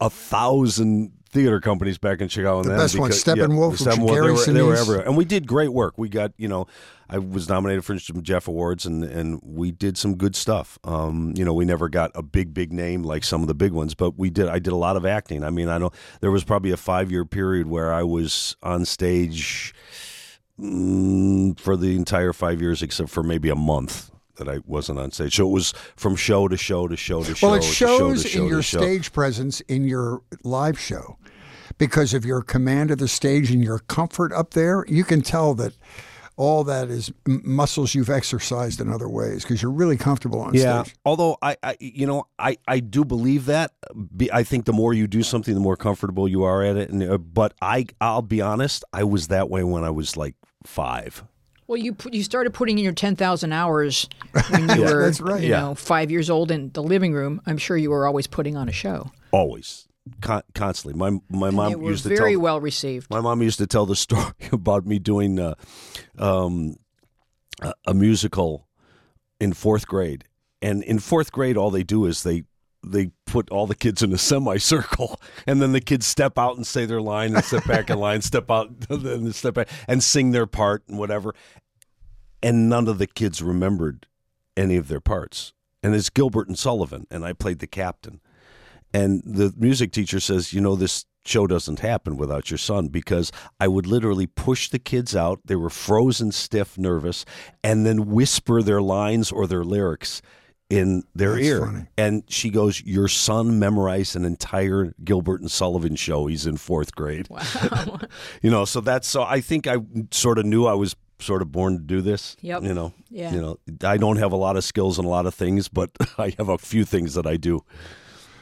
a thousand theater companies back in Chicago. And the best one, because- Steppenwolf, Steppenwolf, Gary they, were, they were everywhere, and we did great work. We got you know, I was nominated for some Jeff Awards, and and we did some good stuff. Um, you know, we never got a big big name like some of the big ones, but we did. I did a lot of acting. I mean, I know there was probably a five year period where I was on stage mm, for the entire five years, except for maybe a month. That I wasn't on stage, so it was from show to show to show to show. Well, it to show shows to show in your stage presence in your live show because of your command of the stage and your comfort up there. You can tell that all that is muscles you've exercised in other ways because you're really comfortable on Yeah, stage. although I, I, you know, I, I do believe that. I think the more you do something, the more comfortable you are at it. And uh, but I, I'll be honest, I was that way when I was like five. Well, you put, you started putting in your ten thousand hours when you were that's right. you Yeah. know five years old in the living room. I'm sure you were always putting on a show. Always, Con- constantly. My my mom used to very tell. well received. My mom used to tell the story about me doing uh, um, a, a musical in fourth grade, and in fourth grade, all they do is they they put all the kids in a semicircle, and then the kids step out and say their line, and step back in line, step out, and then step back, and sing their part and whatever. And none of the kids remembered any of their parts. And it's Gilbert and Sullivan, and I played the captain. And the music teacher says, you know, this show doesn't happen without your son because I would literally push the kids out. They were frozen, stiff, nervous, and then whisper their lines or their lyrics in their That's ear. funny. And she goes, Your son memorized an entire Gilbert and Sullivan show. He's in fourth grade. Wow. You know, so that's so I think I sort of knew I was sort of born to do this. Yep. You know, Yeah. you know, I don't have a lot of skills in a lot of things, but I have a few things that I do.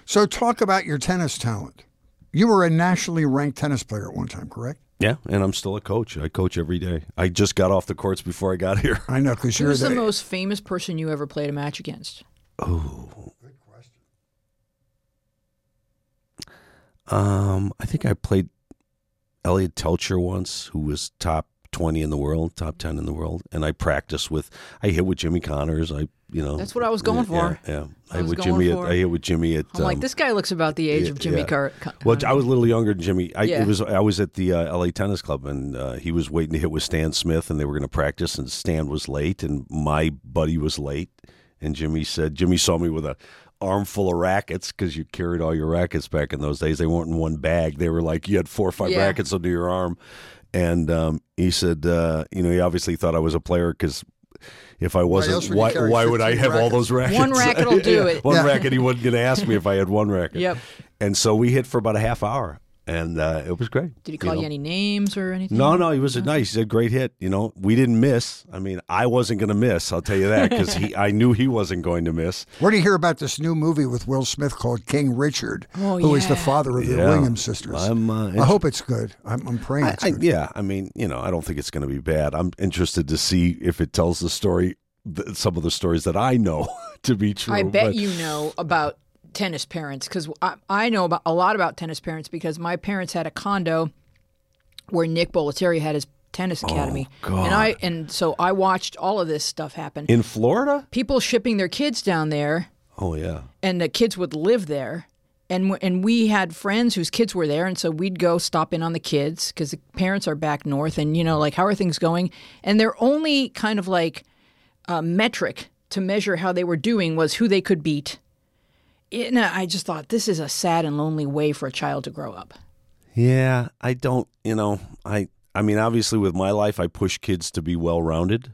So, talk about your tennis talent. You were a nationally ranked tennis player at one time, correct? Yeah, and I'm still a coach. I coach every day. I just got off the courts before I got here. I know because you're Who's the the, most famous person you ever played a match against? Oh, good question. Um, I think I played Eliot Teltscher once, who was top twenty in the world, top ten in the world, and I practice with. I hit with Jimmy Connors. I, you know, That's what I was going yeah, for. Yeah, I I, hit with Jimmy. At, I hit with Jimmy at. I'm like, um, this guy looks about the age yeah, of Jimmy yeah. Car- Well, I was a little younger than Jimmy. I Yeah. it was I was at the uh, L.A. Tennis Club, and uh, he was waiting to hit with Stan Smith, and they were going to practice, and Stan was late, and my buddy was late, and Jimmy said Jimmy saw me with a armful of rackets because you carried all your rackets back in those days. They weren't in one bag; they were like you had four or five Yeah. rackets under your arm, and um, he said, uh, you know, he obviously thought I was a player because. If I wasn't, would you why, why would I 15 have all those rackets? One racket will do Yeah, it. One Yeah. racket. He wasn't going to ask me if I had one racket. Yep. And so we hit for about a half hour, and uh, it was great. Did he call you, know. any names or anything? No, no, he was a nice. He said great hit. You know, we didn't miss. I mean, I wasn't going to miss. I'll tell you that because he, I knew he wasn't going to miss. Where do you hear about this new movie with Will Smith called King Richard, Oh, who is the father of the Yeah. Williams sisters? I'm, uh, I hope it's good. I'm, I'm praying I, it's I, yeah, I mean, you know, I don't think it's going to be bad. I'm interested to see if it tells the story, th- some of the stories that I know to be true. I bet but- you know about tennis parents because I, I know about a lot about tennis parents because my parents had a condo where Nick Bollettieri had his tennis academy, Oh, and I and so I watched all of this stuff happen. in Florida. People shipping their kids down there, Oh yeah, and the kids would live there. And, and we had friends whose kids were there, and so we'd go stop in on the kids because the parents are back north, and you know, like how are things going? And their only kind of like uh, metric to measure how they were doing was who they could beat. And I just thought this is a sad and lonely way for a child to grow up. yeah. I don't. You know, I. I mean, obviously, with my life, I push kids to be well rounded,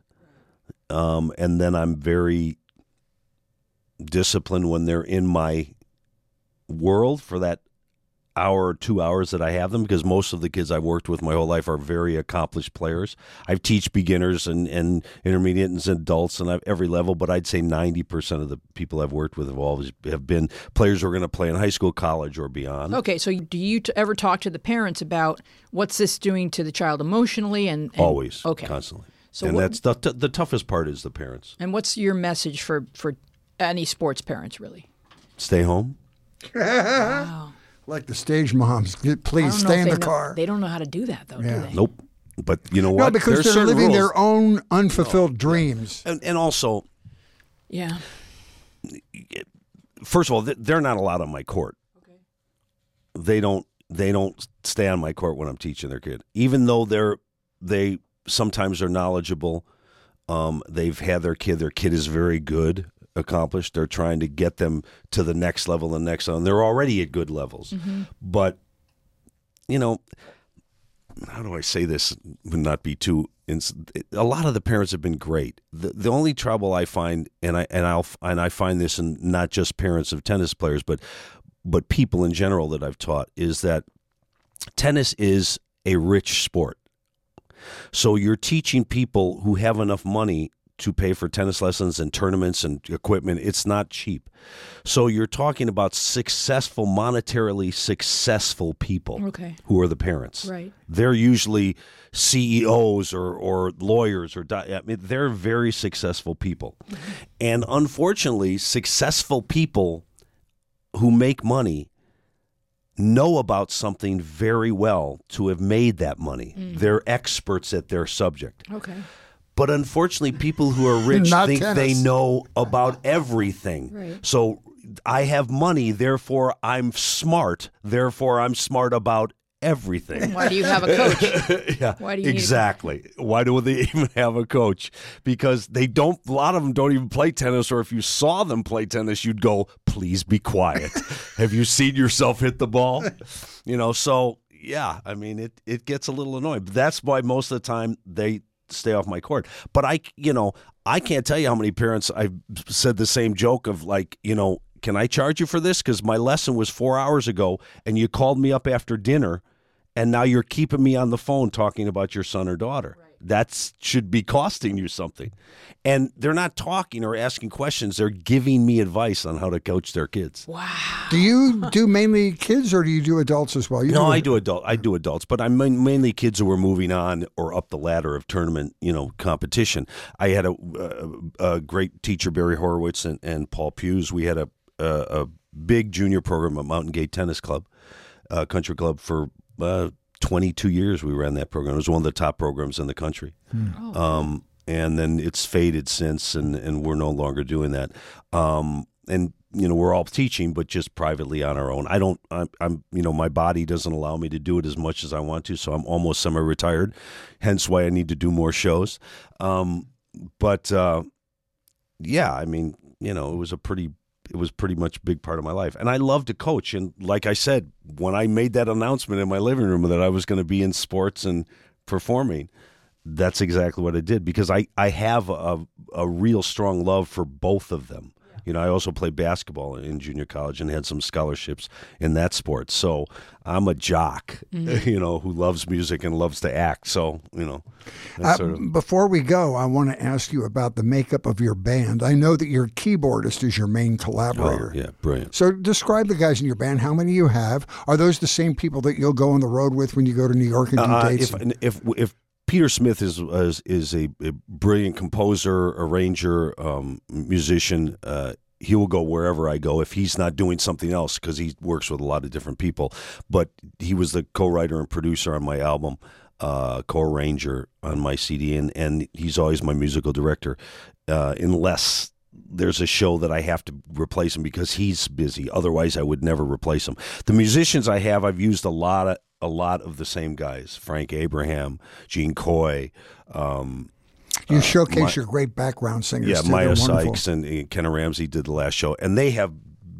um, and then I'm very disciplined when they're in my world for that hour or two hours that I have them because most of the kids I've worked with my whole life are very accomplished players. I've teach beginners and, and intermediates and adults and I've every level, but I'd say 90% of the people I've worked with have always have been players who are going to play in high school, college, or beyond. Okay, so do you t- ever talk to the parents about what's this doing to the child emotionally and, and Always, Okay. constantly. So and what- that's the, the toughest part is the parents. And what's your message for for any sports parents really? Stay home. Like the stage moms, please stay in the know- car. They don't know how to do that though, Yeah. do they? Nope. But you know what? no, because There's they're living rules. their own unfulfilled dreams. and, and also Yeah. first of all, they're not allowed on my court. Okay. They don't. They don't stay on my court when I'm teaching their kid, even though they're they sometimes are knowledgeable. Um, they've had their kid. Their kid is very good, accomplished. They're trying to get them to the next level, the next level. And they're already at good levels, mm-hmm. but you know, how do I say this would not be too? ins- A lot of the parents have been great. The the only trouble I find, and I and I'll and I find this in not just parents of tennis players, but but people in general that I've taught is that tennis is a rich sport. So you're teaching people who have enough money to pay for tennis lessons and tournaments and equipment. It's not cheap. So you're talking about successful, monetarily successful people Okay. who are the parents. Right. They're usually CEOs or, or lawyers or I mean, they're very successful people. Mm-hmm. And unfortunately, successful people who make money know about something very well to have made that money. Mm. They're experts at their subject. Okay. But unfortunately, people who are rich Not think they know about everything. Right. So I have money, therefore I'm smart, therefore I'm smart about everything. Why do you have a coach? yeah, Why do you need exactly? Why do they even have a coach? Because they don't. A lot of them don't even play tennis, or if you saw them play tennis, you'd go, "Please be quiet." have you seen yourself hit the ball? You know. So yeah, I mean, it it gets a little annoying. But that's why most of the time they stay off my court. But I, you know, I can't tell you how many parents I've said the same joke of like, you know. Can I charge you for this? Because my lesson was four hours ago, and you called me up after dinner and now you're keeping me on the phone talking about your son or daughter. That should be costing you something. And they're not talking or asking questions, they're giving me advice on how to coach their kids. Wow. Do you do mainly kids or do you do adults as well? You No, do I do adult. I do adults, but I'm mainly kids who are moving on or up the ladder of tournament, you know, competition. I had a, a, a great teacher, Barry Horowitz and, and Paul Hughes. We had a, a a big junior program at Mountain Gate Tennis Club, uh, country club for uh, 22 years. We ran that program. It was one of the top programs in the country. Um, and then it's faded since, and, and we're no longer doing that. Um, and you know, we're all teaching, but just privately on our own. I don't. I'm, I'm. You know, my body doesn't allow me to do it as much as I want to, so I'm almost semi-retired. Hence, why I need to do more shows. Um, but uh, yeah, I mean, you know, it was a pretty. It was pretty much a big part of my life, and I love to coach. And like I said, when I made that announcement in my living room that I was going to be in sports and performing, that's exactly what I did because I, I have a, a real strong love for both of them. You know, I also played basketball in junior college and had some scholarships in that sport. So I'm a jock, you know, who loves music and loves to act. So, you know, Uh, sort of. Before we go, I want to ask you about the makeup of your band. I know that your keyboardist is your main Oh, collaborator. yeah, brilliant. So describe the guys in your band. How many you have? Are those the same people that you'll go on the road with when you go to New York and do Uh, dates? if, if if Peter Smith is is, is a, a brilliant composer, arranger, um, musician. Uh, he will go wherever I go if he's not doing something else because he works with a lot of different people. But he was the co-writer and producer on my album, uh, co-arranger on my CD, and, and he's always my musical director, uh, unless there's a show that I have to replace him because he's busy. Otherwise, I would never replace him. The musicians I have, I've used a lot of a lot of the same guys: Frank Abraham, Gene Coy, um, you showcase my- your great background singers. yeah, too. Maiya Sykes and, and Kenna Ramsey did the last show, and they have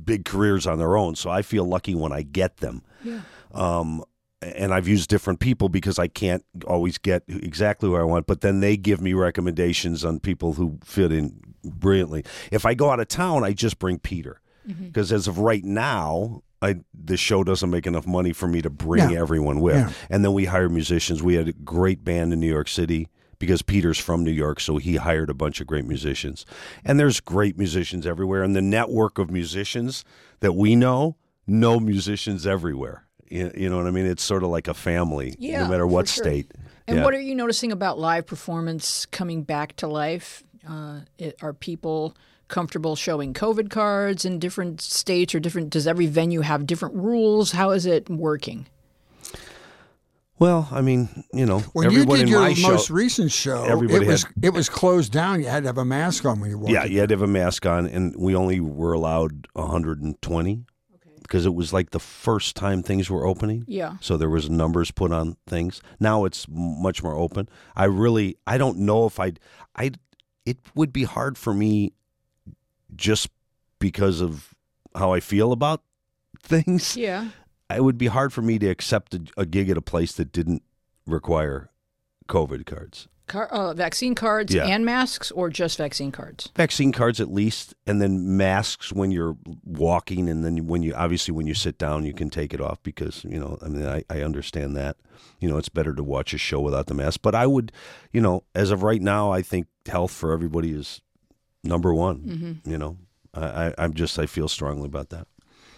big careers on their own. So I feel lucky when I get them. Yeah. Um, and I've used different people because I can't always get exactly who I want. But then they give me recommendations on people who fit in brilliantly. If I go out of town, I just bring Peter because as of right now. I, the show doesn't make enough money for me to bring Yeah. everyone with. Yeah. And then we hire musicians. We had a great band in New York City because Peter's from New York, so he hired a bunch of great musicians. And there's great musicians everywhere. And the network of musicians that we know know musicians everywhere. You, you know what I mean? It's sort of like a family, Yeah, no matter what sure. state. And Yeah. what are you noticing about live performance coming back to life? Uh, it, are people comfortable showing COVID cards in different states or different? Does every venue have different rules? How is it working? Well, I mean, you know, When you did in your my show. most recent show, everybody it was had- it was closed down. You had to have a mask on when you walked. Yeah, in. you had to have a mask on, and we only were allowed 120 because it was like the first time things were opening. Yeah. So there was numbers put on things. Now it's much more open. I really, I don't know if I'd, I, it would be hard for me, just because of how I feel about things. Yeah. It would be hard for me to accept a, a gig at a place that didn't require COVID cards. Car- uh, vaccine cards Yeah. and masks, or just vaccine cards? vaccine cards at least and then masks when you're walking and then when you obviously when you sit down you can take it off because you know i mean i, I understand that you know it's better to watch a show without the mask but i would you know as of right now i think health for everybody is number one you know I, I i'm just i feel strongly about that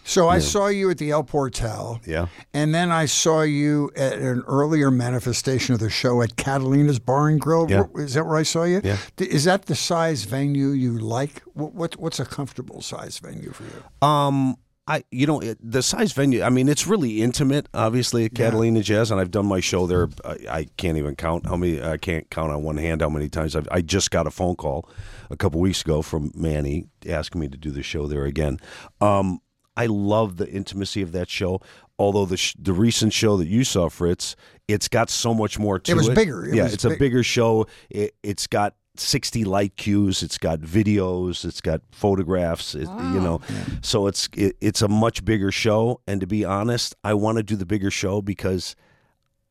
So I saw you at the El Portal. yeah And then I saw you at an earlier manifestation of the show at Catalina's Bar and Grill. Yeah. Is that where I saw you? Yeah. Is that the size venue you like? What, what What's a comfortable size venue for you? Um, I you know it, the size venue. I mean, it's really intimate. Obviously, at Catalina Jazz, and I've done my show there. I, I can't even count how many. I can't count on one hand how many times I've. I just got a phone call a couple weeks ago from Manny asking me to do the show there again. Um, I love the intimacy of that show. Although the sh- the recent show that you saw, Fritz, it's got so much more to it. was bigger. It yeah, was it's a bigger show. It, it's got 60 light cues. It's got videos. It's got photographs. It, You know, so it's it, it's a much bigger show. And to be honest, I want to do the bigger show because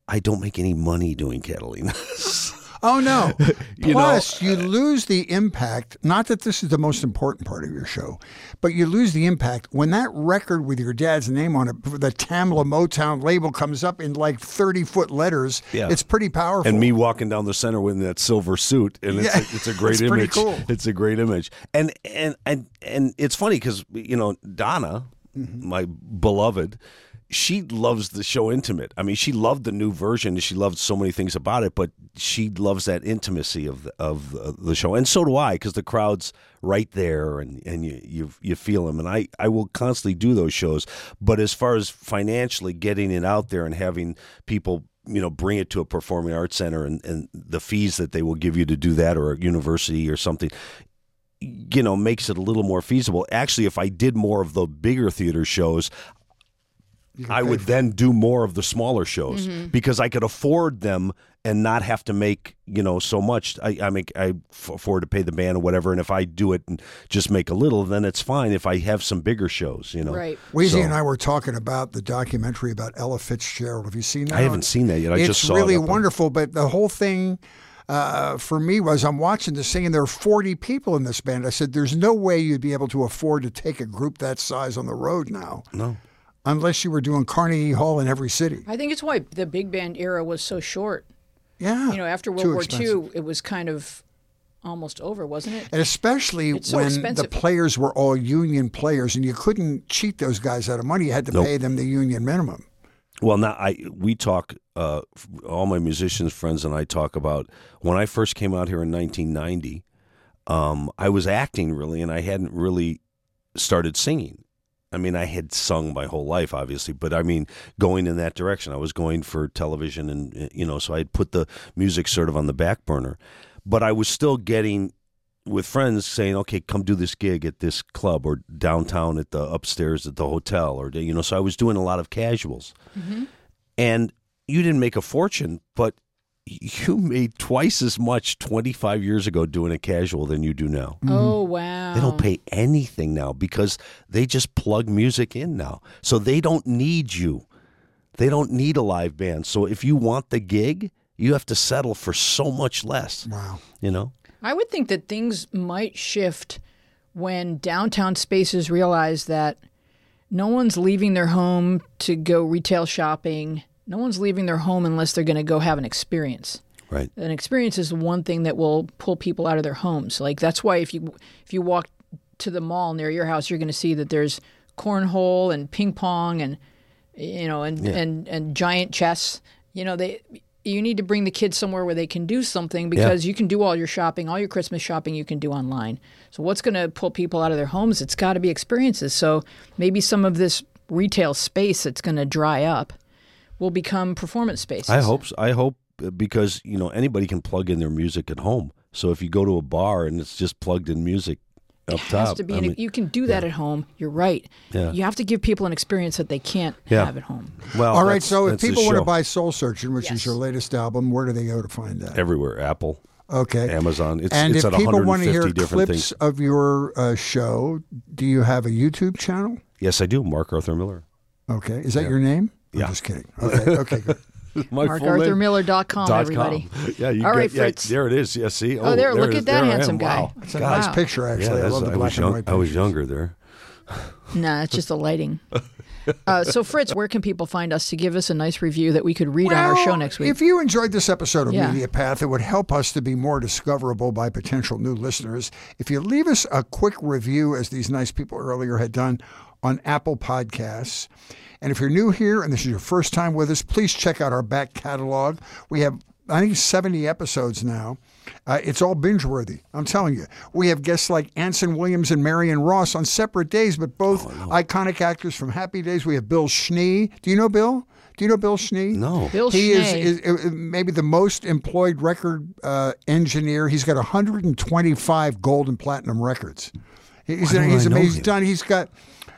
I don't make any money doing Catalina. Oh no! You know, Plus, you lose the impact. Not that this is the most important part of your show, but you lose the impact when that record with your dad's name on it, the Tamla Motown label, comes up in like thirty foot letters. Yeah. It's pretty powerful. and me walking down the center with that silver suit, and it's, Yeah. a, it's a great It's pretty image. cool. It's a great image, and and and and it's funny because you know Donna, Mm-hmm. my beloved. She loves the show intimate. I mean, she loved the new version. and She loved so many things about it, but she loves that intimacy of the, of the, the show, and so do I, because the crowd's right there, and, and you, you you feel them. And I I will constantly do those shows. But as far as financially getting it out there and having people you know bring it to a performing arts center and, and the fees that they will give you to do that or a university or something you know makes it a little more feasible actually if i did more of the bigger theater shows i would then do more of the smaller shows because i could afford them and not have to make you know so much i, I make i f- afford to pay the band or whatever and if i do it and just make a little then it's fine if i have some bigger shows you know Right. Weezy So- and I were talking about the documentary about Ella Fitzgerald. Have you seen that? i haven't seen that yet i it's just saw really it up on- wonderful. But the whole thing uh, for me was I'm watching this thing, and there are 40 people in this band. I said, "There's no way you'd be able to afford to take a group that size on the road now, no unless you were doing Carnegie Hall in every city." I think it's why the big band era was so short. Yeah, You know, after World War expensive. II, it was kind of almost over, wasn't it? And especially so when expensive. the players were all union players, and you couldn't cheat those guys out of money. You had to pay them the union minimum. Well, now I we talk. Uh, all my musicians friends and I talk about when I first came out here in 1990. Um, I was acting really, and I hadn't really started singing. I mean, I had sung my whole life, obviously, but I mean, going in that direction, I was going for television, and uh, you know, so I had put the music sort of on the back burner. But I was still getting with friends saying, "Okay, come do this gig at this club or downtown at the upstairs at the hotel," or you know. So I was doing a lot of casuals, and you didn't make a fortune, but you made twice as much 25 years ago doing a casual than you do now. Oh mm-hmm. wow! They don't pay anything now because they just plug music in now. So they don't need you. They don't need a live band. So if you want the gig, you have to settle for so much less. Wow. You know? I would think that things might shift when downtown spaces realize that no one's leaving their home to go retail shopping. No one's leaving their home unless they're going to go have an experience. Right. An experience is the one thing that will pull people out of their homes. Like that's why if you if you walk to the mall near your house, you're going to see that there's cornhole and ping pong and you know and and and giant chess. You know they you need to bring the kids somewhere where they can do something because you can do all your shopping, all your Christmas shopping you can do online. So what's going to pull people out of their homes? It's got to be experiences. So maybe some of this retail space that's going to dry up will become performance spaces. I hope. So. I hope uh, because you know anybody can plug in their music at home. So if you go to a bar and it's just plugged in music up It has top, to be. I an, mean, you can do that at home. You're right. Yeah. You have to give people an experience that they can't Yeah. have at home. well, All right, so if people want to buy Soul Searching, which Yes. is your latest album, where do they go to find that? everywhere, Apple, Okay. Amazon, it's and it's if at people want to hear different clips things. of your uh, show, do you have a YouTube channel? Yes, I do. Mark Arthur Miller. Okay. Is that your name? I'm Yeah. just kidding. Okay. Okay. Good. My full name- MarkArthurMiller.com, dot everybody. com. Yeah, you All get, right, yeah, Fritz. there it is. Yeah, see. Oh, there, look it at that There I am. handsome guy. Wow. It's a God. nice picture, Yeah, actually. I love the I black was and young. white I was younger there. Nah, it's just the lighting. Uh, so, Fritz, where can people find us to give us a nice review that we could read on our show next week? If you enjoyed this episode of Yeah. Media Path, it would help us to be more discoverable by potential new listeners. If you leave us a quick review, as these nice people earlier had done on Apple Podcasts. And if you're new here and this is your first time with us, please check out our back catalog. We have, I think, 70 episodes now. Uh, it's all binge worthy. I'm telling you. We have guests like Anson Williams and Marion Ross on separate days, but both iconic actors from Happy Days. We have Bill Schnee. Do you know Bill? Do you know Bill Schnee? No. Bill he is, Schnee. is uh, maybe the most employed record uh, engineer. He's got 125 gold and platinum records. He's, Why don't he's I know amazing. He's done. He's got.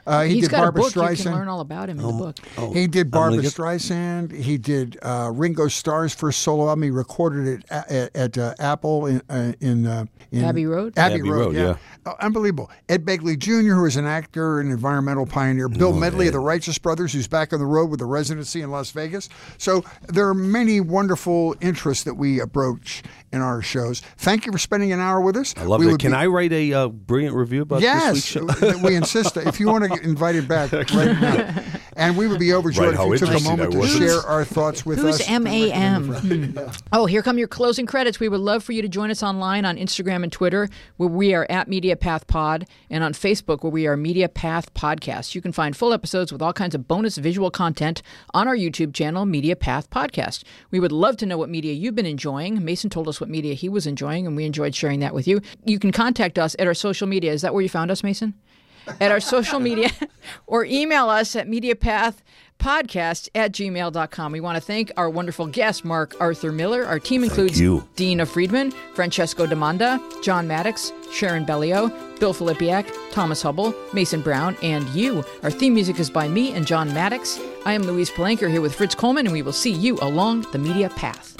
Uh, he He's did got Barbara a book. You can learn all about him in the book. He did I'm Barbara get- Streisand. He did uh, Ringo Starr's first solo album. He recorded it at, at, at uh, Apple in uh, in, uh, in Abbey Road? Abbey, Abbey Road, Road, yeah, yeah. Oh, unbelievable. Ed Begley Jr., who is an actor and environmental pioneer. Bill Medley of the Righteous Brothers, who's back on the road with a residency in Las Vegas. So there are many wonderful interests that we approach in our shows. Thank you for spending an hour with us. I love we it. Can be- I write a uh, brilliant review about Yes, this week's show? we insist. If you want to get invited back, right now. And we would be overjoyed Right, if you took a moment to share our thoughts with Who's us. M A M? Oh, here come your closing credits. We would love for you to join us online on Instagram and Twitter, where we are at Media Path Pod, and on Facebook, where we are Media Path Podcast. You can find full episodes with all kinds of bonus visual content on our YouTube channel, Media Path Podcast. We would love to know what media you've been enjoying. Mason told us what media he was enjoying, and we enjoyed sharing that with you. You can contact us at our social media. Is that where you found us, Mason? At our social media or email us at mediapathpodcast at gmail.com. We want to thank our wonderful guest, Mark Arthur Miller. Our team includes you. Dina Friedman, Francesco Demanda, John Maddox, Sharon Bellio, Bill Filipiak, Thomas Hubble, Mason Brown, and you. Our theme music is by me and John Maddox. I am Louise Palanker here with Fritz Coleman, and we will see you along the media path.